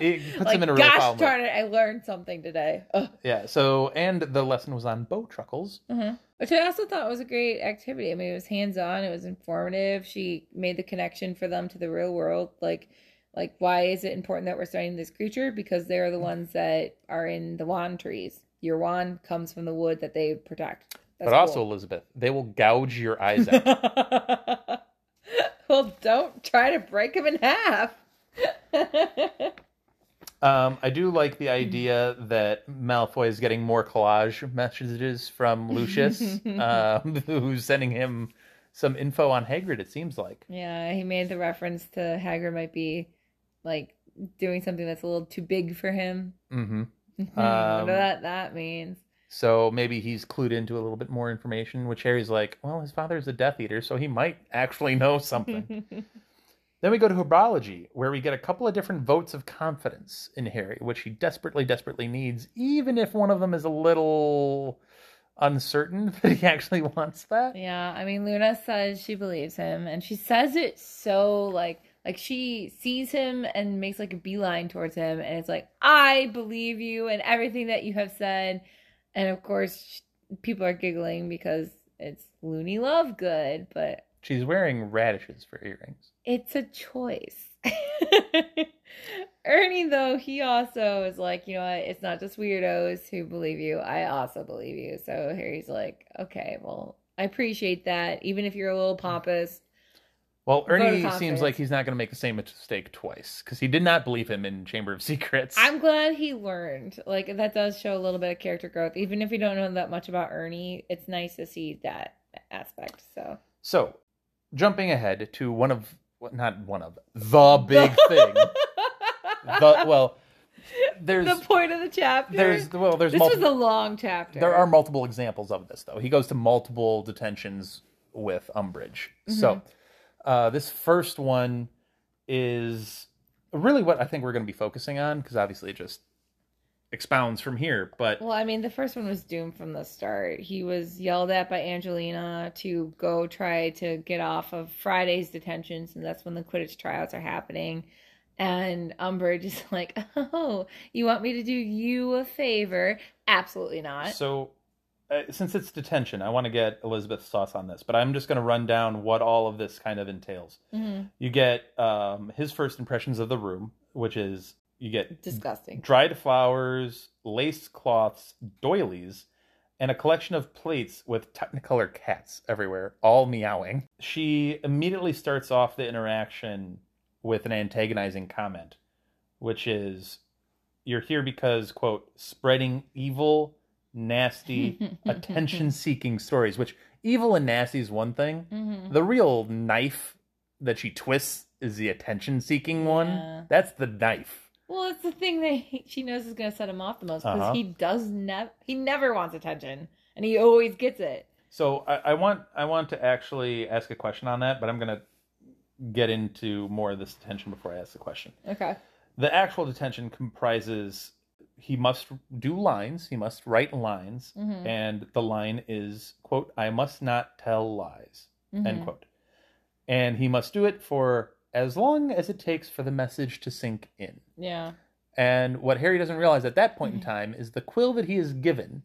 E: It puts
F: like,
E: him in a real
F: gosh
E: problem.
F: darn it! I learned something today. Ugh.
E: yeah. So, and the lesson was on bowtruckles.
F: Mhm. Which I also thought was a great activity. I mean, it was hands on. It was informative. She made the connection for them to the real world. Like, like why is it important that we're studying this creature? Because they're the ones that are in the wand trees. Your wand comes from the wood that they protect. That's
E: but also,
F: cool.
E: Elizabeth, they will gouge your eyes out.
F: well, don't try to break them in half.
E: um, I do like the idea that Malfoy is getting more collage messages from Lucius, um, who's sending him some info on Hagrid. It seems like.
F: yeah, he made the reference to Hagrid might be like doing something that's a little too big for him.
E: hmm
F: I
E: Um,
F: what that means.
E: So maybe he's clued into a little bit more information, which Harry's like, well, his father's a Death Eater, so he might actually know something. then we go to Herbology, where we get a couple of different votes of confidence in Harry, which he desperately, desperately needs, even if one of them is a little uncertain that he actually wants that.
F: Yeah, I mean Luna says she believes him and she says it so like like she sees him and makes like a beeline towards him and it's like I believe you and everything that you have said. And of course people are giggling because it's Loony Lovegood, but
E: She's wearing radishes for earrings.
F: it's a choice. Ernie, though, he also is like, you know what? It's not just weirdos who believe you. I also believe you. So Harry's like, okay, well, I appreciate that. Even if you're a little pompous.
E: Well, Ernie seems like he's not going to make the same mistake twice because he did not believe him in Chamber of Secrets.
F: I'm glad he learned. Like, that does show a little bit of character growth. Even if you don't know that much about Ernie, it's nice to see that aspect. So,
E: So, jumping ahead to one of, well, not one of, the big thing. The well, there's
F: the point of the chapter.
E: there's well there's
F: this
E: multiple,
F: was a long chapter.
E: there are multiple examples of this though. He goes to multiple detentions with Umbridge. So, mm-hmm. Uh, this first one is really what I think we're going to be focusing on because obviously it just expounds from here. But
F: Well, I mean, the first one was doomed from the start. He was yelled at by Angelina to go try to get off of Friday's detentions, and that's when the Quidditch tryouts are happening. And Umbridge is like, "Oh, you want me to do you a favor? Absolutely not."
E: So, uh, since it's detention, I want to get Elizabeth's thoughts on this, but I'm just going to run down what all of this kind of entails.
F: Mhm.
E: You get um, his first impressions of the room, which is you get
F: Disgusting.
E: dried flowers, lace cloths, doilies, and a collection of plates with Technicolor cats everywhere, all meowing. She immediately starts off the interaction with an antagonizing comment, which is, "You're here because quote spreading evil, nasty, attention-seeking stories." Which evil and nasty is one thing.
F: Mhm.
E: The real knife that she twists is the attention-seeking one.
F: Yeah.
E: That's the knife.
F: Well, it's the thing that he, she knows is going to set him off the most because
E: Uh-huh.
F: he does never he never wants attention, and he always gets it.
E: So I, I want I want to actually ask a question on that, but I'm gonna get into more of this detention before I ask the question.
F: Okay.
E: The actual detention comprises he must do lines, he must write lines,
F: Mhm.
E: and the line is quote, I must not tell lies, end
F: Mhm.
E: quote. And he must do it for as long as it takes for the message to sink in.
F: Yeah.
E: And what Harry doesn't realize at that point in
F: Mhm.
E: time is the quill that he is given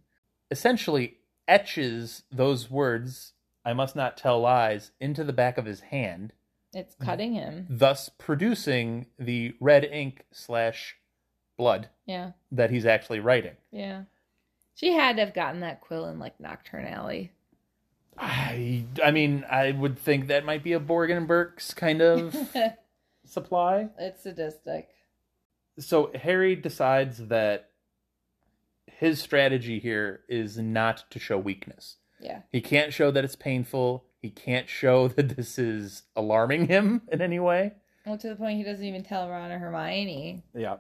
E: essentially etches those words, I must not tell lies, into the back of his hand
F: It's cutting him.
E: thus producing the red ink slash blood
F: Yeah.
E: that he's actually writing.
F: Yeah. She had to have gotten that quill in like Knockturn Alley.
E: I, I mean, I would think that might be a Borgin and Burkes kind of supply.
F: it's sadistic.
E: So Harry decides that his strategy here is not to show weakness.
F: Yeah.
E: He can't show that it's painful. He can't show that this is alarming him in any way.
F: Well, to the point he doesn't even tell Ron or Hermione.
E: Yeah.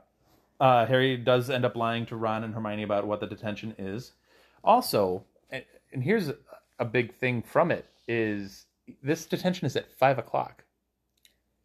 E: Uh, Harry does end up lying to Ron and Hermione about what the detention is. Also, and, and here's a, a big thing from it is this detention is at five o'clock.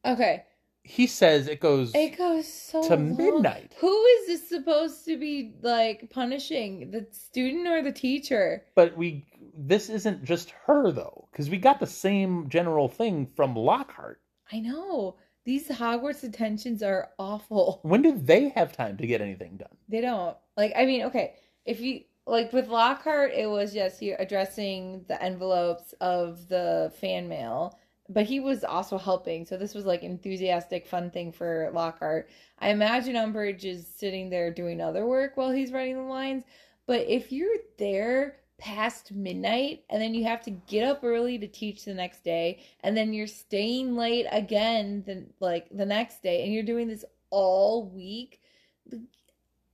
F: Okay.
E: He says it goes.
F: It goes so
E: To
F: long.
E: midnight.
F: Who is this supposed to be like punishing? The student or the teacher?
E: But we this isn't just her though, because we got the same general thing from Lockhart.
F: I know. These Hogwarts detentions are awful.
E: When do they have time to get anything done?
F: They don't. Like I mean, okay, if you like with Lockhart, it was just you addressing the envelopes of the fan mail, but he was also helping. So this was like enthusiastic, fun thing for Lockhart. I imagine Umbridge is sitting there doing other work while he's writing the lines. But if you're there past midnight and then you have to get up early to teach the next day and then you're staying late again the like the next day and you're doing this all week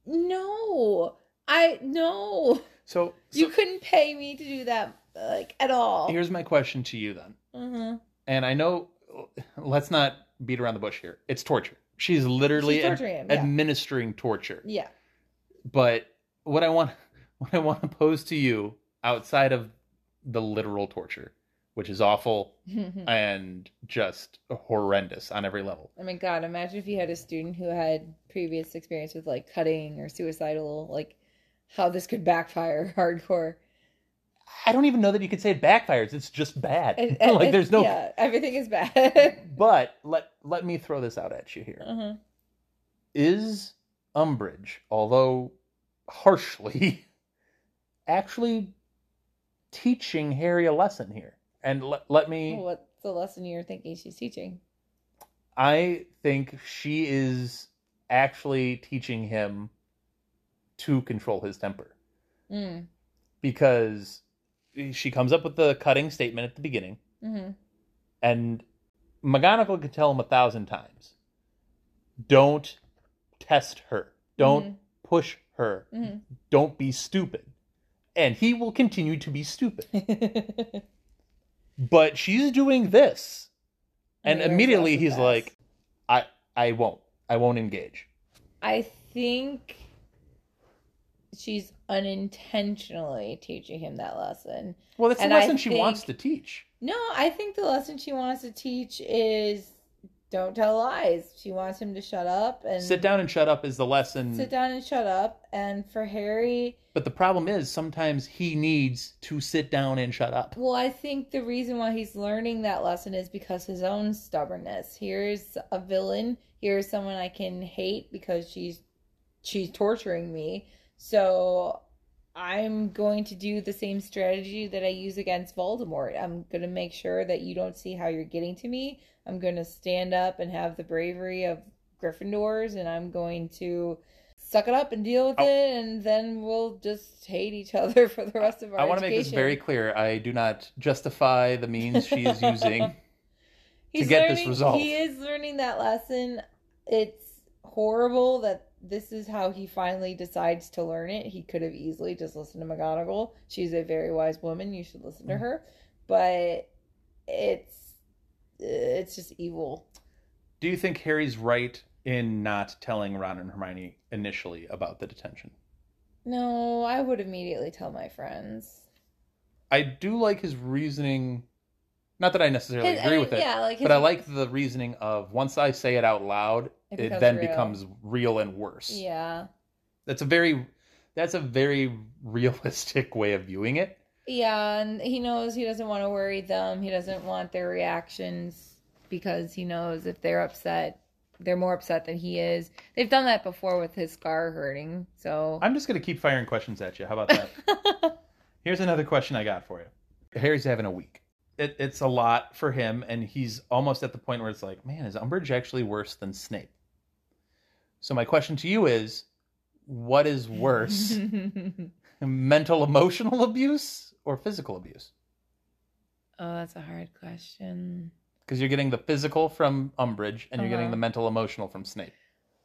F: no i no
E: So,
F: you couldn't pay me to do that like at all
E: here's my question to you then.
F: uh-huh.
E: And I know, let's not beat around the bush here. It's torture. She's literally
F: She's
E: ad-
F: him, yeah.
E: administering torture.
F: yeah
E: But what I want, what I want to pose to you outside of the literal torture, which is awful and just horrendous on every level.
F: oh my god imagine if you had a student who had previous experience with like cutting or suicidal like how this could backfire hardcore
E: I don't even know that you could say it backfires. It's just bad.
F: It-
E: like
F: it-
E: there's no.
F: yeah everything is bad
E: But let let me throw this out at you here.
F: uh-huh.
E: Is Umbridge, although harshly, actually teaching Harry a lesson here? And let let me.
F: what's the lesson you're thinking she's teaching
E: I think she is actually teaching him to control his temper
F: mm.
E: because she comes up with the cutting statement at the beginning,
F: hmm
E: and McGonagall could tell him a thousand times, "Don't test her. Don't
F: Mhm.
E: push her.
F: Mhm.
E: Don't be stupid." And he will continue to be stupid. But she's doing this, and immediately he's like, "I, I won't. I won't engage."
F: I think she's unintentionally teaching him that lesson.
E: Well, that's the
F: And I
E: lesson she
F: think-
E: wants to teach.
F: No, I think the lesson she wants to teach is don't tell lies. She wants him to shut up and
E: Sit down and shut up is the lesson.
F: sit down and shut up. And for Harry,
E: But the problem is sometimes he needs to sit down and shut up.
F: well, I think the reason why he's learning that lesson is because his own stubbornness. Here's a villain. Here's someone I can hate because she's she's torturing me. So I'm going to do the same strategy that I use against Voldemort. I'm going to make sure that you don't see how you're getting to me. I'm going to stand up and have the bravery of Gryffindors, and I'm going to suck it up and deal with
E: I-
F: it, and then we'll just hate each other for the rest of our
E: I want to make this very clear. I do not justify the means she is using.
F: to
E: get this result.
F: He is learning that lesson. It's horrible that this is how he finally decides to learn it. He could have easily just listened to McGonagall. She's a very wise woman. You should listen
E: Mm.
F: to her. But it's it's just evil.
E: Do you think Harry's right in not telling Ron and Hermione initially about the detention?
F: No, I would immediately tell my friends.
E: I do like his reasoning. Not that I necessarily
F: His-
E: agree
F: mean,
E: with it,
F: yeah, like
E: but I like the reasoning of once I say it out loud,
F: It
E: it, then
F: real.
E: becomes real and worse.
F: Yeah.
E: That's a very that's a very realistic way of viewing it.
F: Yeah, and he knows he doesn't want to worry them. He doesn't want their reactions because he knows if they're upset, they're more upset than he is. They've done that before with his scar hurting. So
E: I'm just gonna keep firing questions at you. How about that? Here's another question I got for you. Harry's having a week. it, it's a lot for him, and he's almost at the point where it's like, man, is Umbridge actually worse than Snape? So my question to you is, what is worse, mental emotional abuse or physical abuse?
F: oh, that's a hard question.
E: Because you're getting the physical from Umbridge, and you're getting
F: Uh-huh.
E: the mental emotional from Snape.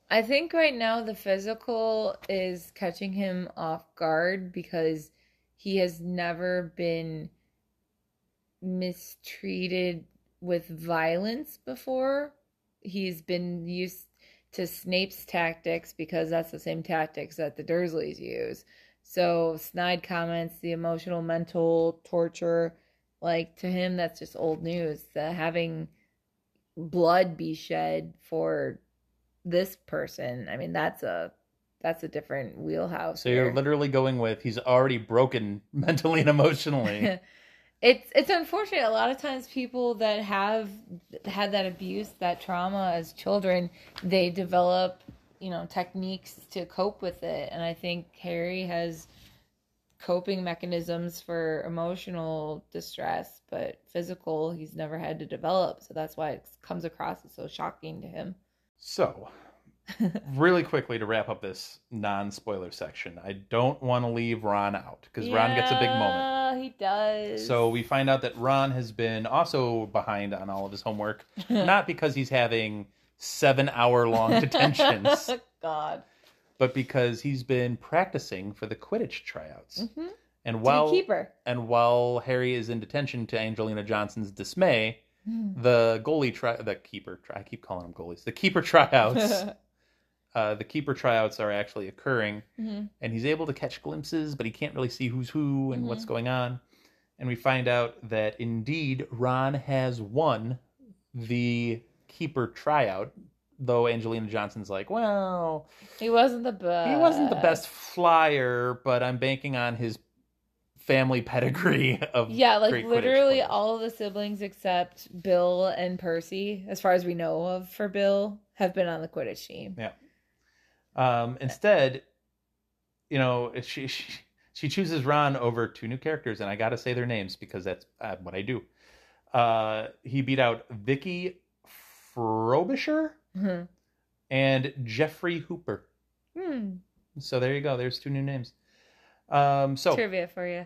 F: I think right now the physical is catching him off guard because he has never been mistreated with violence before. He's been used to Snape's tactics because that's the same tactics that the Dursleys use. So snide comments, the emotional, mental torture, like to him, that's just old news. The having blood be shed for this person, I mean, that's a that's a different wheelhouse.
E: So you're literally going with he's already broken mentally and emotionally.
F: it's it's unfortunate a lot of times people that have had that abuse that trauma as children they develop you know techniques to cope with it. And i think harry has coping mechanisms for emotional distress but physical he's never had to develop. So that's why it comes across as so shocking to him.
E: So, really quickly to wrap up this non-spoiler section, I don't want to leave Ron out because Ron gets a big moment.
F: Yeah, he does.
E: So we find out that Ron has been also behind on all of his homework, not because he's having seven-hour-long detentions,
F: god
E: but because he's been practicing for the Quidditch tryouts.
F: hmm
E: And while
F: keeper
E: and while Harry is in detention, to Angelina Johnson's dismay, the goalie try the keeper try I keep calling them goalies. The keeper tryouts. uh, the keeper tryouts are actually occurring,
F: Mhm.
E: and he's able to catch glimpses, but he can't really see who's who and
F: Mm-hmm.
E: what's going on. And we find out that indeed Ron has won the keeper tryout, though Angelina Johnson's like, well,
F: He wasn't the best.
E: he wasn't the best flyer, but I'm banking on his family pedigree of
F: Yeah, like literally all of the siblings except Bill and Percy, as far as we know of for Bill, have been on the Quidditch team.
E: Yeah. Um, instead, you know, she, she she chooses Ron over two new characters, and I got to say their names because that's uh, what I do. Uh, he beat out Vicky Frobisher
F: Mhm.
E: and Geoffrey Hooper.
F: Hmm.
E: So there you go. There's two new names. Um, so
F: Trivia for you.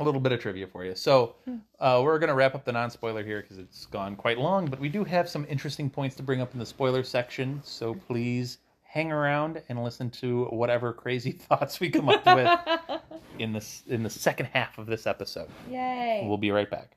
E: a little bit of trivia for you. So
F: Hmm.
E: uh, we're going to wrap up the non-spoiler here because it's gone quite long, but we do have some interesting points to bring up in the spoiler section. So please hang around and listen to whatever crazy thoughts we come up with in this in the second half of this episode.
F: Yay.
E: We'll be right back.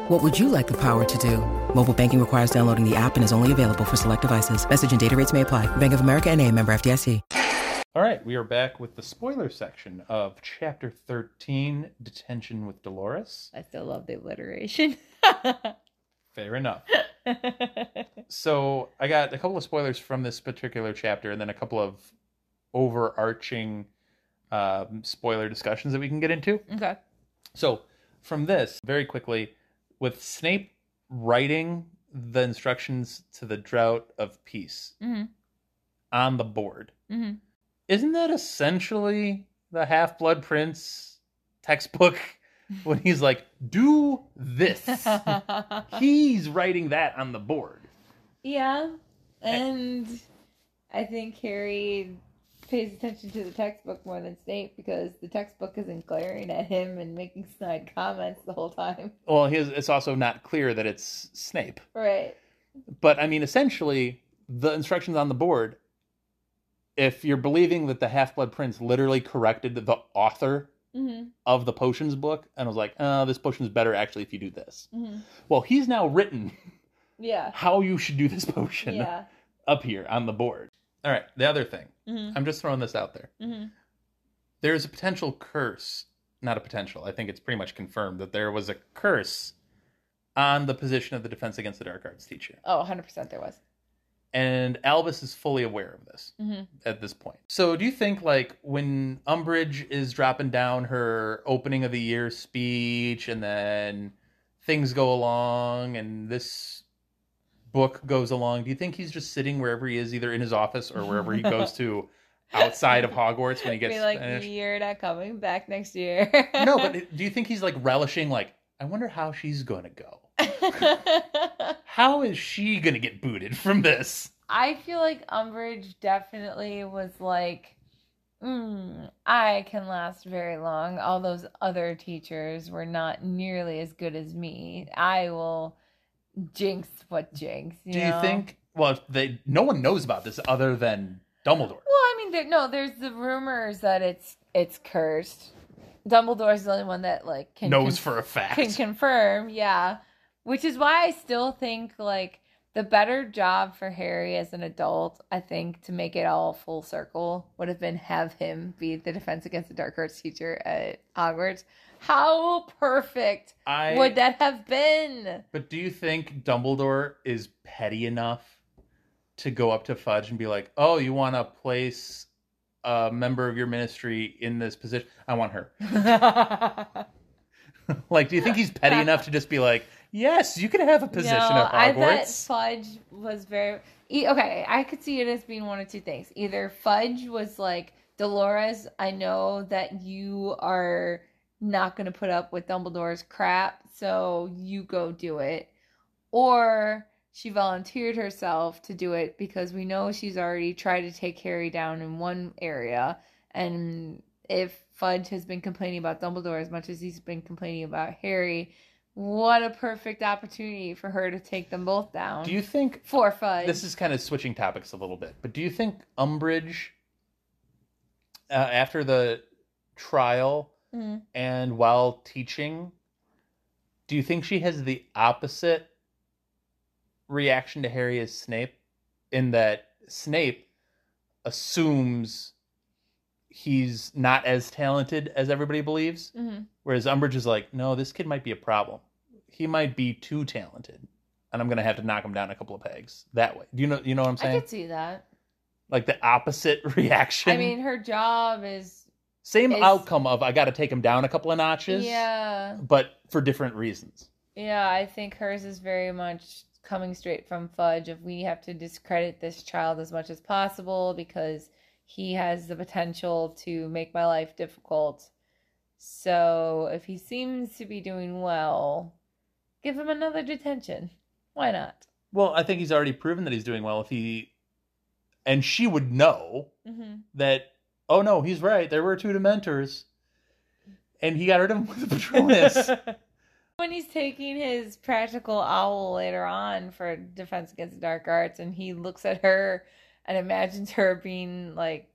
G: What would you like the power to do? Mobile banking requires downloading the app and is only available for select devices. Message and data rates may apply. Bank of America and a member FDIC.
E: All right, we are back with the spoiler section of chapter 13, Detention with Dolores.
F: I still love the alliteration.
E: Fair enough. So I got a couple of spoilers from this particular chapter, and then a couple of overarching um, spoiler discussions that we can get into.
F: okay.
E: So from this, very quickly, with Snape writing the instructions to the Draught of Peace
F: Mhm.
E: on the board,
F: Mhm.
E: isn't that essentially the Half Blood Prince textbook when he's like, "Do this"? he's writing that on the board.
F: yeah. And I think Harry pays attention to the textbook more than Snape because the textbook isn't glaring at him and making snide comments the whole time.
E: Well, his, it's also not clear that it's Snape.
F: Right.
E: But I mean, essentially, the instructions on the board, if you're believing that the Half Blood Prince literally corrected the author
F: Mm-hmm.
E: of the potions book and was like, oh, this potion's better actually if you do this.
F: Mm-hmm.
E: Well, he's now written
F: Yeah.
E: how you should do this potion
F: Yeah.
E: up here on the board. All right, the other thing,
F: Mm-hmm.
E: I'm just throwing this out there.
F: Mm-hmm.
E: There's a potential curse, not a potential, I think it's pretty much confirmed that there was a curse on the position of the Defense Against the Dark Arts teacher.
F: Oh, 100% there was.
E: and Albus is fully aware of this
F: Mhm.
E: at this point. So, do you think like when Umbridge is dropping down her opening of the year speech, and then things go along, and this book goes along, do you think he's just sitting wherever he is, either in his office or wherever he goes to outside of Hogwarts when he gets
F: Be like,
E: finished?
F: you're not coming back next year.
E: No, but do you think he's like relishing? Like, I wonder how she's going to go. How is she going to get booted from this?
F: I feel like Umbridge definitely was like, mm, I can last very long. All those other teachers were not nearly as good as me. I will jinx what jinx. You
E: Do you
F: know?
E: think? Well, they no one knows about this other than Dumbledore.
F: Well, I mean, there, no. There's the rumors that it's it's cursed. Dumbledore's the only one that like can
E: knows
F: con-
E: for a fact.
F: can confirm, yeah. Which is why I still think like the better job for Harry as an adult, I think, to make it all full circle would have been have him be the defense against the dark arts teacher at Hogwarts. How perfect
E: I
F: would that have been?
E: But do you think Dumbledore is petty enough to go up to Fudge and be like, "Oh, you want to place a member of your ministry in this position? I want her." like, do you think he's petty enough to just be like, "Yes, you can have a position
F: no,
E: at
F: I bet Fudge was very okay. I could see it as being one of two things. Either Fudge was like, Dolores, I know that you are not going to put up with Dumbledore's crap, so you go do it. Or she volunteered herself to do it because we know she's already tried to take Harry down in one area. And if Fudge has been complaining about Dumbledore as much as he's been complaining about Harry, what a perfect opportunity for her to take them both down.
E: Do you think
F: for Fudge?
E: this is kind of switching topics a little bit, but do you think Umbridge, uh, after the trial
F: Mhm.
E: and while teaching, do you think she has the opposite reaction to Harry as Snape? In that Snape assumes he's not as talented as everybody believes,
F: Mhm.
E: whereas Umbridge is like, no, this kid might be a problem. He might be too talented, and I'm gonna have to knock him down a couple of pegs that way. Do you know? You know what I'm saying?
F: I could see that.
E: Like the opposite reaction.
F: I mean, her job is
E: same
F: it's-
E: outcome of I got to take him down a couple of notches.
F: yeah,
E: but for different reasons.
F: yeah. I think hers is very much coming straight from Fudge. Of we have to discredit this child as much as possible because he has the potential to make my life difficult. So if he seems to be doing well, give him another detention. Why not?
E: Well, I think he's already proven that he's doing well. If he and she would know
F: Mm-hmm.
E: that, oh no, he's right. There were two Dementors, and he got rid of them with a Patronus.
F: when he's taking his practical owl later on for defense against the dark arts and he looks at her and imagines her being like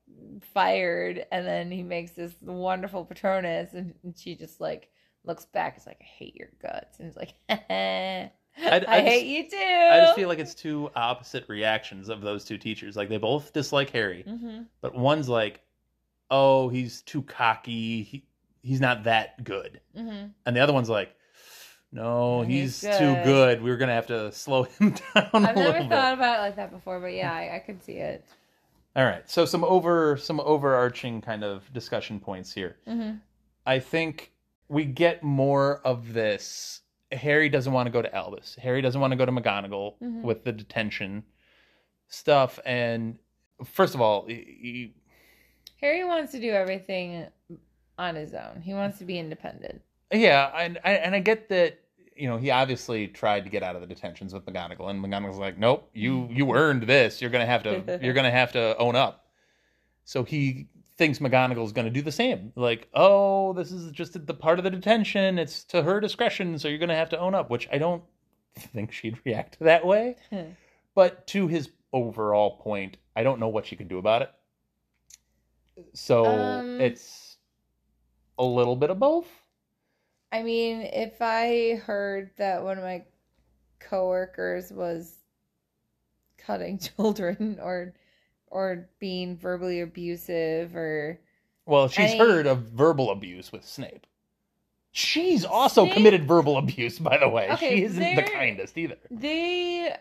F: fired and then he makes this wonderful patronus and and she just like looks back it's like i hate your guts and he's like i,
E: I just-
F: hate you too
E: I just feel like it's two opposite reactions of those two teachers. Like they both dislike Harry,
F: hmm
E: but one's like, "Oh, he's too cocky. He, he's not that good,"
F: hmm
E: and the other one's like, "No,
F: He's
E: he's, too
F: good."
E: good. We're gonna have to slow him down a
F: i've never thought
E: bit."
F: about it like that before but yeah i, I could see it
E: All right, so some over some overarching kind of discussion points here.
F: hmm
E: I think we get more of this. Harry doesn't want to go to Albus. Harry doesn't want to go to McGonagall
F: Mhm.
E: with the detention stuff. And first of all, he-
F: harry wants to do everything on his own he wants to be independent
E: yeah, and I, and I get that. You know, he obviously tried to get out of the detentions with McGonagall, and McGonagall's like, "Nope, you you earned this. You're gonna have to you're gonna have to own up." So he thinks McGonagall's gonna do the same. Like, "Oh, this is just the part of the detention. It's to her discretion, so you're gonna have to own up." Which I don't think she'd react that way. Hmm. But to his overall point, I don't know what she can do about it. So
F: Um,
E: it's a little bit of both.
F: I mean, if I heard that one of my coworkers was cutting children or or being verbally abusive or
E: Well, she's heard of verbal abuse with Snape. She's also
F: Snape-
E: committed verbal abuse, by the way.
F: Okay,
E: she isn't the kindest either.
F: they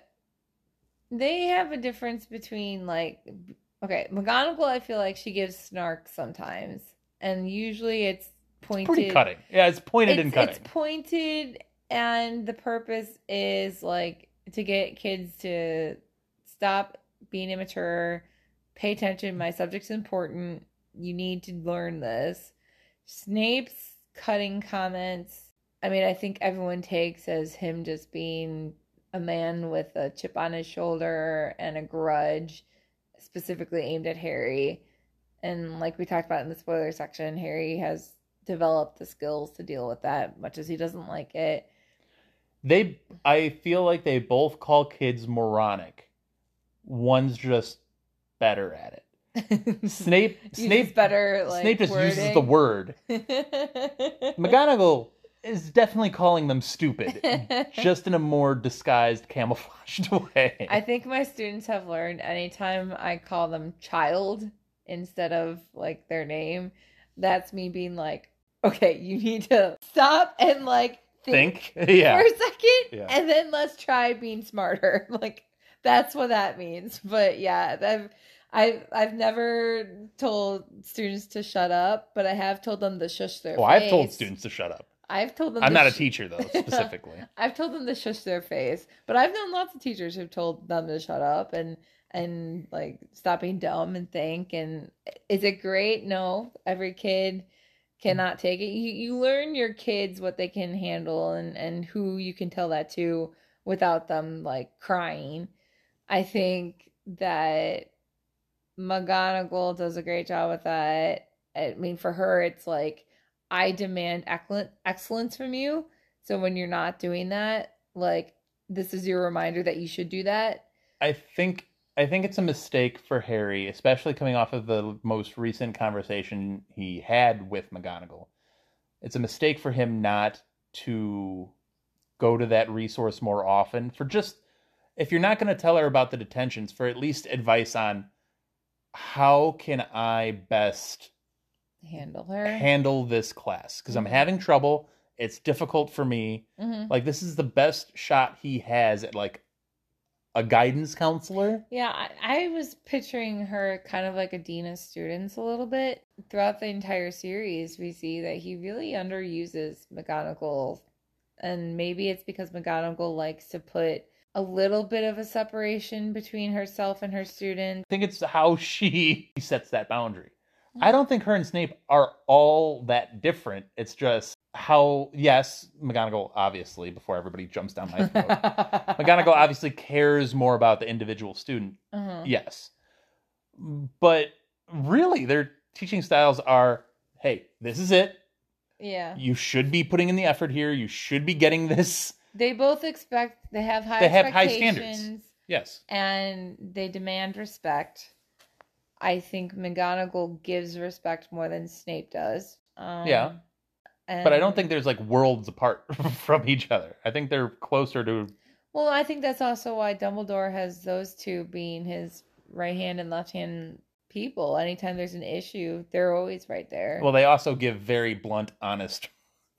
F: they have a difference between like okay, McGonagall I feel like she gives snark sometimes. And usually it's pointed
E: Pretty cutting. Yeah, it's pointed and cutting.
F: it's pointed and the purpose is like to get kids to stop being immature, pay attention, my subject's important. You need to learn this. Snape's cutting comments, I mean, I think everyone takes as him just being a man with a chip on his shoulder and a grudge specifically aimed at Harry. And like we talked about in the spoiler section, Harry has developed the skills to deal with that, much as he doesn't like it.
E: They, I feel like they both call kids moronic. One's just better at it. Snape, Snape,
F: better like
E: Snape just uses the word. McGonagall is definitely calling them stupid, just in a more disguised, camouflaged way.
F: I think my students have learned anytime I call them child instead of like their name, that's me being like, okay, you need to stop and like think,
E: think, yeah,
F: for a second
E: Yeah.
F: and then let's try being smarter. Like that's what that means. But yeah, I've I've I've never told students to shut up, but I have told them to shush their
E: Well,
F: face.
E: I've told students to shut up.
F: I've told them
E: I'm
F: to
E: not a teacher though, specifically.
F: I've told them to shush their face, but I've known lots of teachers who've told them to shut up and and like stop being dumb and think. And is it great? No, every kid cannot take it. You you learn your kids what they can handle and and who you can tell that to without them like crying. I think that McGonagall does a great job with that. I mean, for her, it's like I demand excellent excellence from you. So when you're not doing that, like this is your reminder that you should do that.
E: I think I think it's a mistake for Harry, especially coming off of the most recent conversation he had with McGonagall. It's a mistake for him not to go to that resource more often for just if you're not going to tell her about the detentions for at least advice on how can I best
F: Handle her.
E: handle this class because I'm
F: Mhm.
E: having trouble. It's difficult for me.
F: Mhm.
E: Like this is the best shot he has at like a guidance counselor.
F: Yeah, I, I was picturing her kind of like a dean of students a little bit. Throughout the entire series, we see that he really underuses McGonagall. And maybe it's because McGonagall likes to put a little bit of a separation between herself and her students.
E: I think it's how she sets that boundary. I don't think her and Snape are all that different. It's just how, yes, McGonagall, obviously, before everybody jumps down my throat, McGonagall obviously cares more about the individual student.
F: Uh-huh.
E: Yes. But really, their teaching styles are hey, this is it.
F: Yeah.
E: You should be putting in the effort here. You should be getting this.
F: They both expect, they have high
E: They have high standards. Yes.
F: and they demand respect. I think McGonagall gives respect more than Snape does. Um,
E: Yeah. But I don't think there's like worlds apart from each other. I think they're closer to
F: Well, I think that's also why Dumbledore has those two being his right hand and left hand people. Anytime there's an issue, they're always right there.
E: Well, they also give very blunt, honest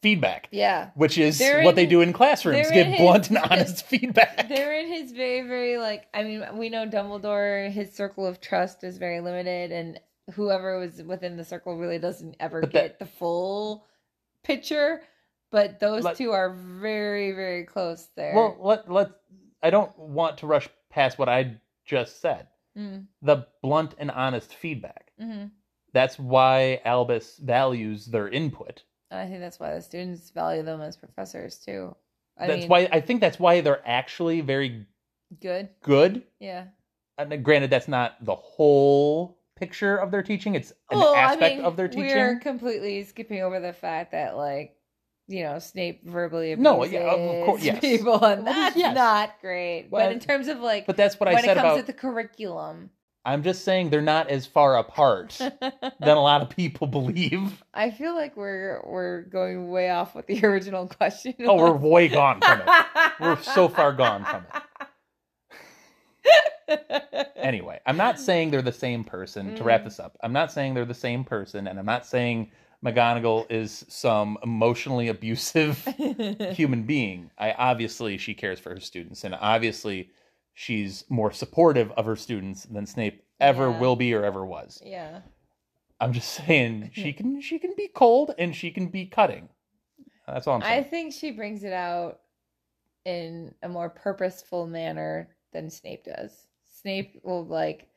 E: feedback,
F: yeah.
E: which is
F: They're
E: what
F: in-
E: they do in classrooms give
F: in his-
E: blunt and honest feedback.
F: They're in his very, very like. I mean, we know Dumbledore. His circle of trust is very limited, and whoever was within the circle really doesn't ever
E: But
F: get
E: that-
F: the full picture. But those
E: Let-
F: two are very, very close there.
E: Well, let let I don't want to rush past what I just said.
F: Mm,
E: The blunt and honest feedback.
F: mhm.
E: That's why Albus values their input.
F: I think that's why the students value them as professors too. I
E: that's
F: mean,
E: why I think that's why they're actually very
F: good.
E: good.
F: Yeah.
E: And granted, that's not the whole picture of their teaching; it's an
F: Well,
E: aspect
F: I mean,
E: of their teaching.
F: We're completely skipping over the fact that, like, you know, Snape verbally abuses
E: No, yeah, of course, yes.
F: people, and that's
E: yes.
F: not great.
E: Well,
F: but in terms of like,
E: But that's what
F: when
E: I said
F: it comes
E: about.
F: to the curriculum,
E: I'm just saying they're not as far apart than a lot of people believe.
F: I feel like we're we're going way off with the original question.
E: Oh, we're way gone from it. We're so far gone from
F: it.
E: Anyway, I'm not saying they're the same person. To
F: Mm.
E: wrap this up, I'm not saying they're the same person, and I'm not saying McGonagall is some emotionally abusive human being. I obviously she cares for her students, and obviously she's more supportive of her students than Snape ever
F: Yeah.
E: will be or ever was.
F: Yeah.
E: I'm just saying she can she can be cold and she can be cutting. That's all I'm saying.
F: I think she brings it out in a more purposeful manner than Snape does. Snape will like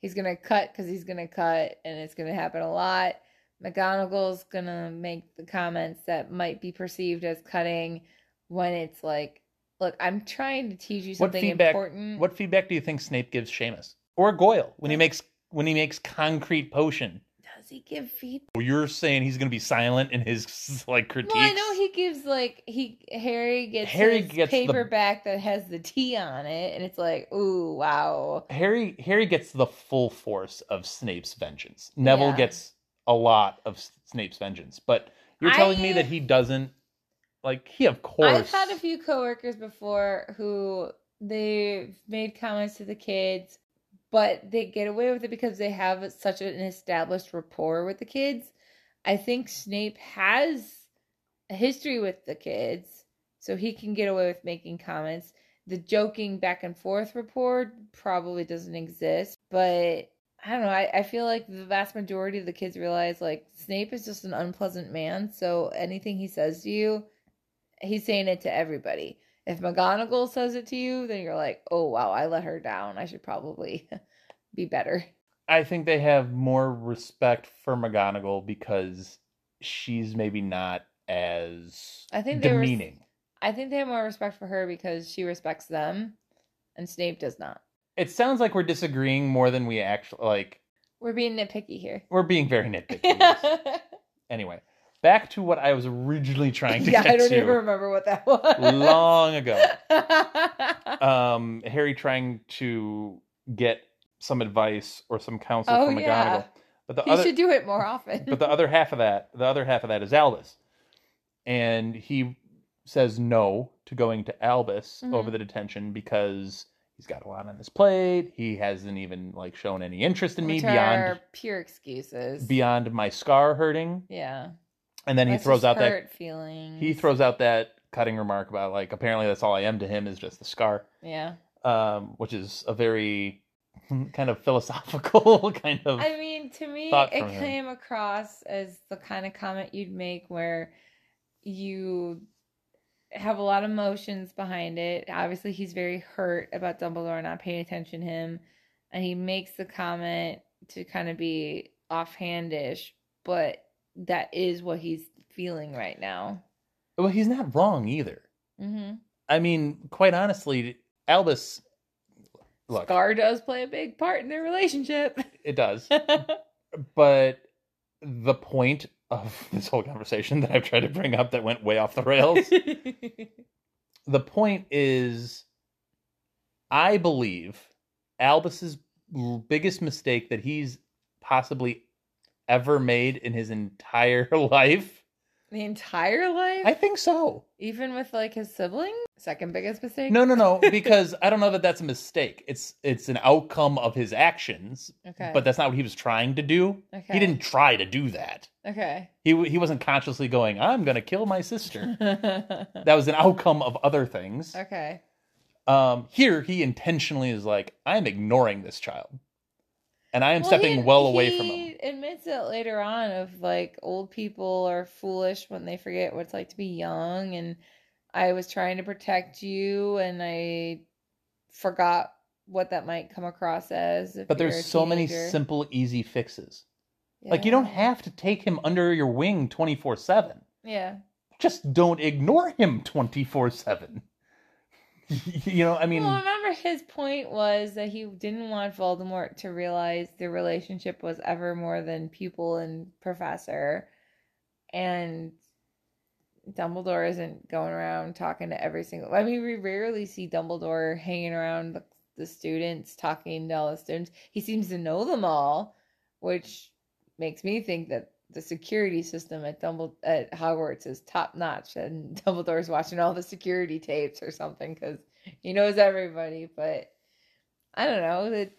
F: he's gonna cut because he's gonna cut, and it's gonna happen a lot. McGonagall's gonna make the comments that might be perceived as cutting when it's like, look, I'm trying to teach you
E: what
F: something
E: feedback
F: important.
E: what feedback do you think Snape gives Seamus or Goyle when he makes when he makes concrete potion?
F: does he give feedback?
E: Well, You're saying he's going to be silent in his like critiques.
F: Well, I know he gives like he Harry gets
E: Harry gets the-
F: paperback that has the T on it, and it's like, ooh, wow.
E: Harry Harry gets the full force of Snape's vengeance. Neville
F: Yeah.
E: gets a lot of Snape's vengeance, but you're telling me that he doesn't like he of course
F: I've had a few coworkers before who they've made comments to the kids, but they get away with it because they have such an established rapport with the kids. I think Snape has a history with the kids, so he can get away with making comments. The joking back and forth rapport probably doesn't exist, but I don't know. I, I feel like the vast majority of the kids realize like Snape is just an unpleasant man, so anything he says to you, he's saying it to everybody. If McGonagall says it to you, then you're like, oh wow, I let her down. I should probably be better.
E: I think they have more respect for McGonagall because she's maybe not as
F: I think
E: demeaning.
F: I think they have more respect for her because she respects them, and Snape does not.
E: It sounds like we're disagreeing more than we actually like.
F: We're being nitpicky here.
E: We're being very nitpicky. yes. Anyway, back to what I was originally trying to
F: yeah,
E: get
F: I don't
E: to
F: even remember what that was.
E: long ago. Um, Harry trying to get some advice or some counsel
F: Oh,
E: from McGonagall,
F: yeah.
E: but the
F: he
E: other
F: should do it more often.
E: but the other half of that, the other half of that is Albus, and he says no to going to Albus
F: Mhm.
E: over the detention because he's got a lot on his plate. He hasn't even like shown any interest in me
F: Which
E: beyond
F: are pure excuses.
E: beyond my scar hurting.
F: yeah.
E: And then he
F: That's
E: throws out that
F: hurt feelings.
E: he throws out that cutting remark about like apparently that's all I am to him is just the scar,
F: Yeah.
E: um, which is a very kind of philosophical kind of.
F: I mean, to me, it
E: him.
F: came across as the kind of comment you'd make where you have a lot of emotions behind it. Obviously, he's very hurt about Dumbledore not paying attention to him, and he makes the comment to kind of be offhandish, but that is what he's feeling right now.
E: well, he's not wrong either.
F: Mm-hmm.
E: I mean, quite honestly, Albus. Look,
F: Scar does play a big part in their relationship.
E: it does, but the point of this whole conversation that I've tried to bring up that went way off the rails. the point is, I believe Albus's biggest mistake that he's possibly ever made in his entire life.
F: the entire life,
E: I think so.
F: even with like his sibling, second biggest mistake.
E: No, no, no, because I don't know that that's a mistake. It's it's an outcome of his actions,
F: Okay.
E: but that's not what he was trying to do.
F: Okay.
E: He didn't try to do that.
F: Okay.
E: He he wasn't consciously going, "I'm going to kill my sister." that was an outcome of other things.
F: okay.
E: Um, here he intentionally is like, I'm ignoring this child, and I am
F: Well,
E: stepping
F: he-
E: well away from him.
F: admits it later on of like old people are foolish when they forget what it's like to be young, and I was trying to protect you, and I forgot what that might come across as.
E: But there's so many simple, easy fixes. Like you don't have to take him under your wing 24 seven.
F: Yeah.
E: Just don't ignore him 24 seven. You know, I mean,
F: well, remember his point was that he didn't want Voldemort to realize the relationship was ever more than pupil and professor, and Dumbledore isn't going around talking to every single. I mean, we rarely see Dumbledore hanging around the, the students, talking to all the students. He seems to know them all, which makes me think that the security system at Dumbledore at Hogwarts is top notch, and Dumbledore's watching all the security tapes or something because he knows everybody. But I don't know. It's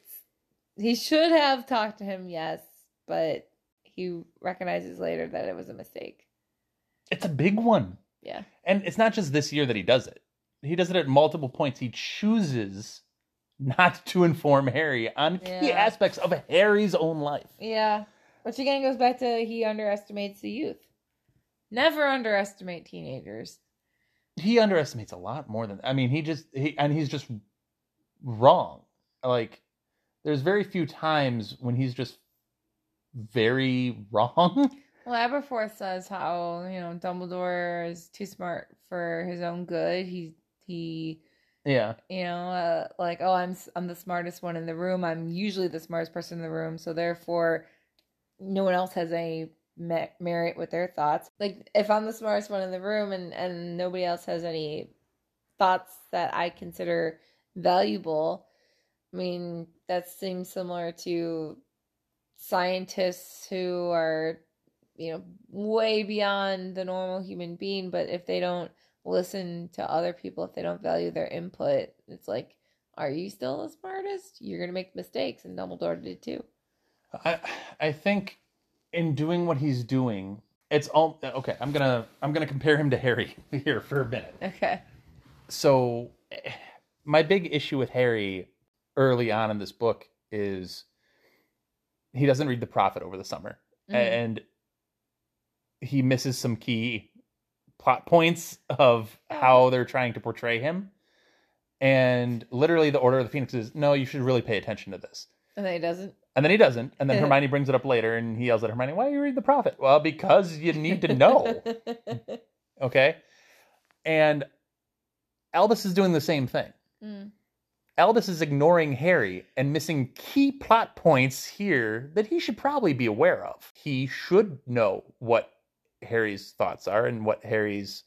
F: he should have talked to him, yes, but he recognizes later that it was a mistake.
E: it's a big one.
F: Yeah.
E: And it's not just this year that he does it. He does it at multiple points. He chooses not to inform Harry on key
F: Yeah.
E: aspects of Harry's own life.
F: Yeah. Which again goes back to he underestimates the youth. Never underestimate teenagers.
E: He underestimates a lot more than I mean, he just he and he's just wrong. Like there's very few times when he's just very wrong.
F: Well, Aberforth says how, you know, Dumbledore is too smart for his own good. He he
E: yeah.
F: you know, uh, like, oh, I'm I'm the smartest one in the room. I'm usually the smartest person in the room, so therefore, no one else has any merit with their thoughts. Like, if I'm the smartest one in the room, and and nobody else has any thoughts that I consider valuable, I mean, that seems similar to scientists who are, you know, way beyond the normal human being, but if they don't listen to other people if they don't value their input. It's like, are you still the smartest? You're gonna make mistakes, and Dumbledore did too.
E: I I think in doing what he's doing, it's all okay. I'm gonna I'm gonna compare him to Harry here for a minute.
F: Okay.
E: So eh, my big issue with Harry early on in this book is he doesn't read the prophet over the summer
F: Mhm.
E: and he misses some key plot points of how they're trying to portray him. And literally, the Order of the Phoenix is no, you should really pay attention to this.
F: And then he doesn't.
E: And then he doesn't. And then Hermione brings it up later and he yells at Hermione, Why are you reading the prophet? Well, because you need to know. okay. And Albus is doing the same thing.
F: Mm.
E: Albus is ignoring Harry and missing key plot points here that he should probably be aware of. He should know what Harry's thoughts are and what Harry's.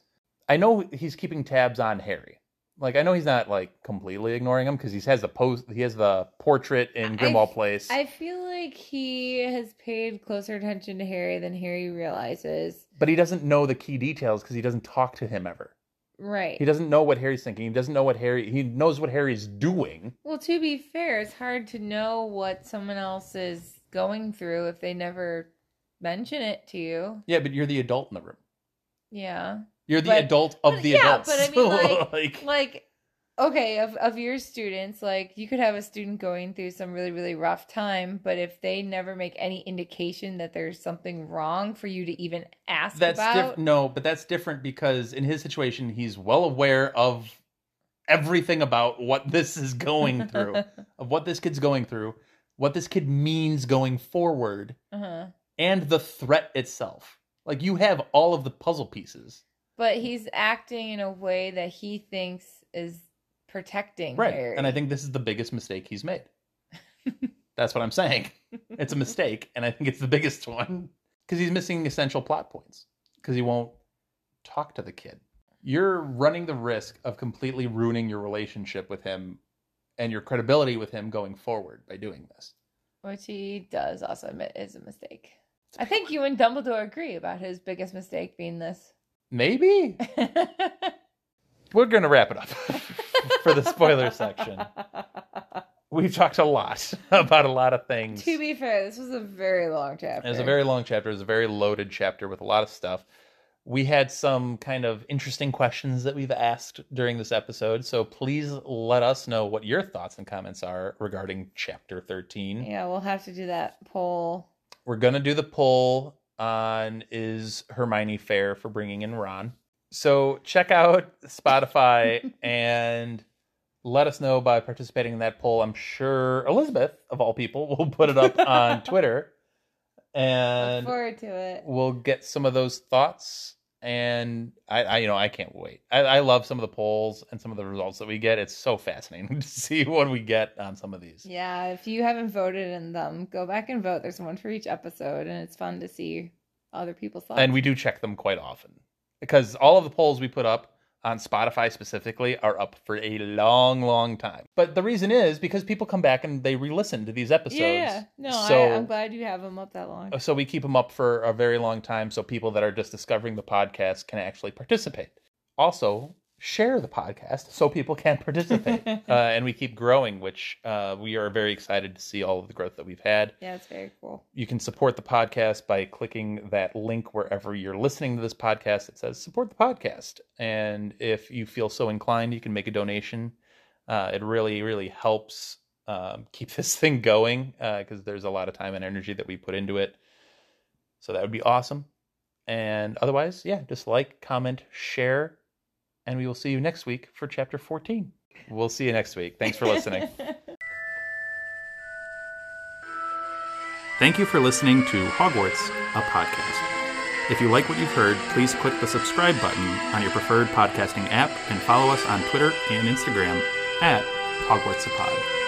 E: I know he's keeping tabs on Harry. Like I know he's not like completely ignoring him because he has the post. He has the portrait in
F: I-
E: Grimmauld Place.
F: I feel like he has paid closer attention to Harry than Harry realizes.
E: but he doesn't know the key details because he doesn't talk to him ever.
F: Right.
E: He doesn't know what Harry's thinking. He doesn't know what Harry. He knows what Harry's doing.
F: Well, to be fair, it's hard to know what someone else is going through if they never mention it to you.
E: Yeah, but you're the adult in the room.
F: Yeah.
E: You're the
F: But-
E: adult of
F: but
E: the
F: yeah,
E: adults.
F: but I mean, like-
E: Like,
F: like okay of, of your students like you could have a student going through some really really rough time but if they never make any indication that there's something wrong for you to even ask
E: that's
F: about
E: different. No, but that's different because in his situation, he's well aware of everything about what this is going through, of what this kid's going through, what this kid means going forward,
F: uh-huh.
E: and the threat itself. Like you have all of the puzzle pieces.
F: But he's acting in a way that he thinks is protecting
E: Right.
F: Harry.
E: And I think this is the biggest mistake he's made. That's what I'm saying. It's a mistake, and I think it's the biggest one because he's missing essential plot points because he won't talk to the kid. You're running the risk of completely ruining your relationship with him and your credibility with him going forward by doing this.
F: which he does also admit is a mistake i think you and dumbledore agree about his biggest mistake being this
E: Maybe we're going to wrap it up for the spoiler section. We've talked a lot about a lot of things.
F: to be fair this was a very long chapter
E: It was a very long chapter. It was a very loaded chapter with a lot of stuff. We had some kind of interesting questions that we've asked during this episode. So please let us know what your thoughts and comments are regarding chapter 13.
F: Yeah, we'll have to do that poll.
E: We're going to do the poll on is Hermione fair for bringing in Ron. So check out Spotify and let us know by participating in that poll. I'm sure Elizabeth, of all people, will put it up on Twitter.
F: Look
E: And
F: forward to it.
E: we'll get some of those thoughts and I, I you know i can't wait I, I love some of the polls and some of the results that we get it's so fascinating to see what we get on some of these
F: Yeah, if you haven't voted in them, go back and vote. There's one for each episode, and it's fun to see other people's thoughts.
E: and we do check them quite often because all of the polls we put up on spotify specifically are up for a long long time but the reason is because people come back and they re-listen to these episodes
F: yeah, yeah. No,
E: so
F: I, I'm glad you have them up that long.
E: so we keep them up for a very long time so people that are just discovering the podcast can actually participate also share the podcast so people can participate uh, and we keep growing which uh, we are very excited to see all of the growth that we've had
F: Yeah, it's very cool.
E: you can support the podcast by clicking that link wherever you're listening to this podcast it says support the podcast and if you feel so inclined you can make a donation Uh, it really, really helps um, keep this thing going because there's a lot of time and energy that we put into it. So that would be awesome. And otherwise, yeah, just like, comment, share, and we will see you next week for chapter 14. We'll see you next week. Thanks for listening. Thank you for listening to Hogwarts, a podcast. If you like what you've heard, please click the subscribe button on your preferred podcasting app and follow us on Twitter and Instagram at Hogwarts a Pod.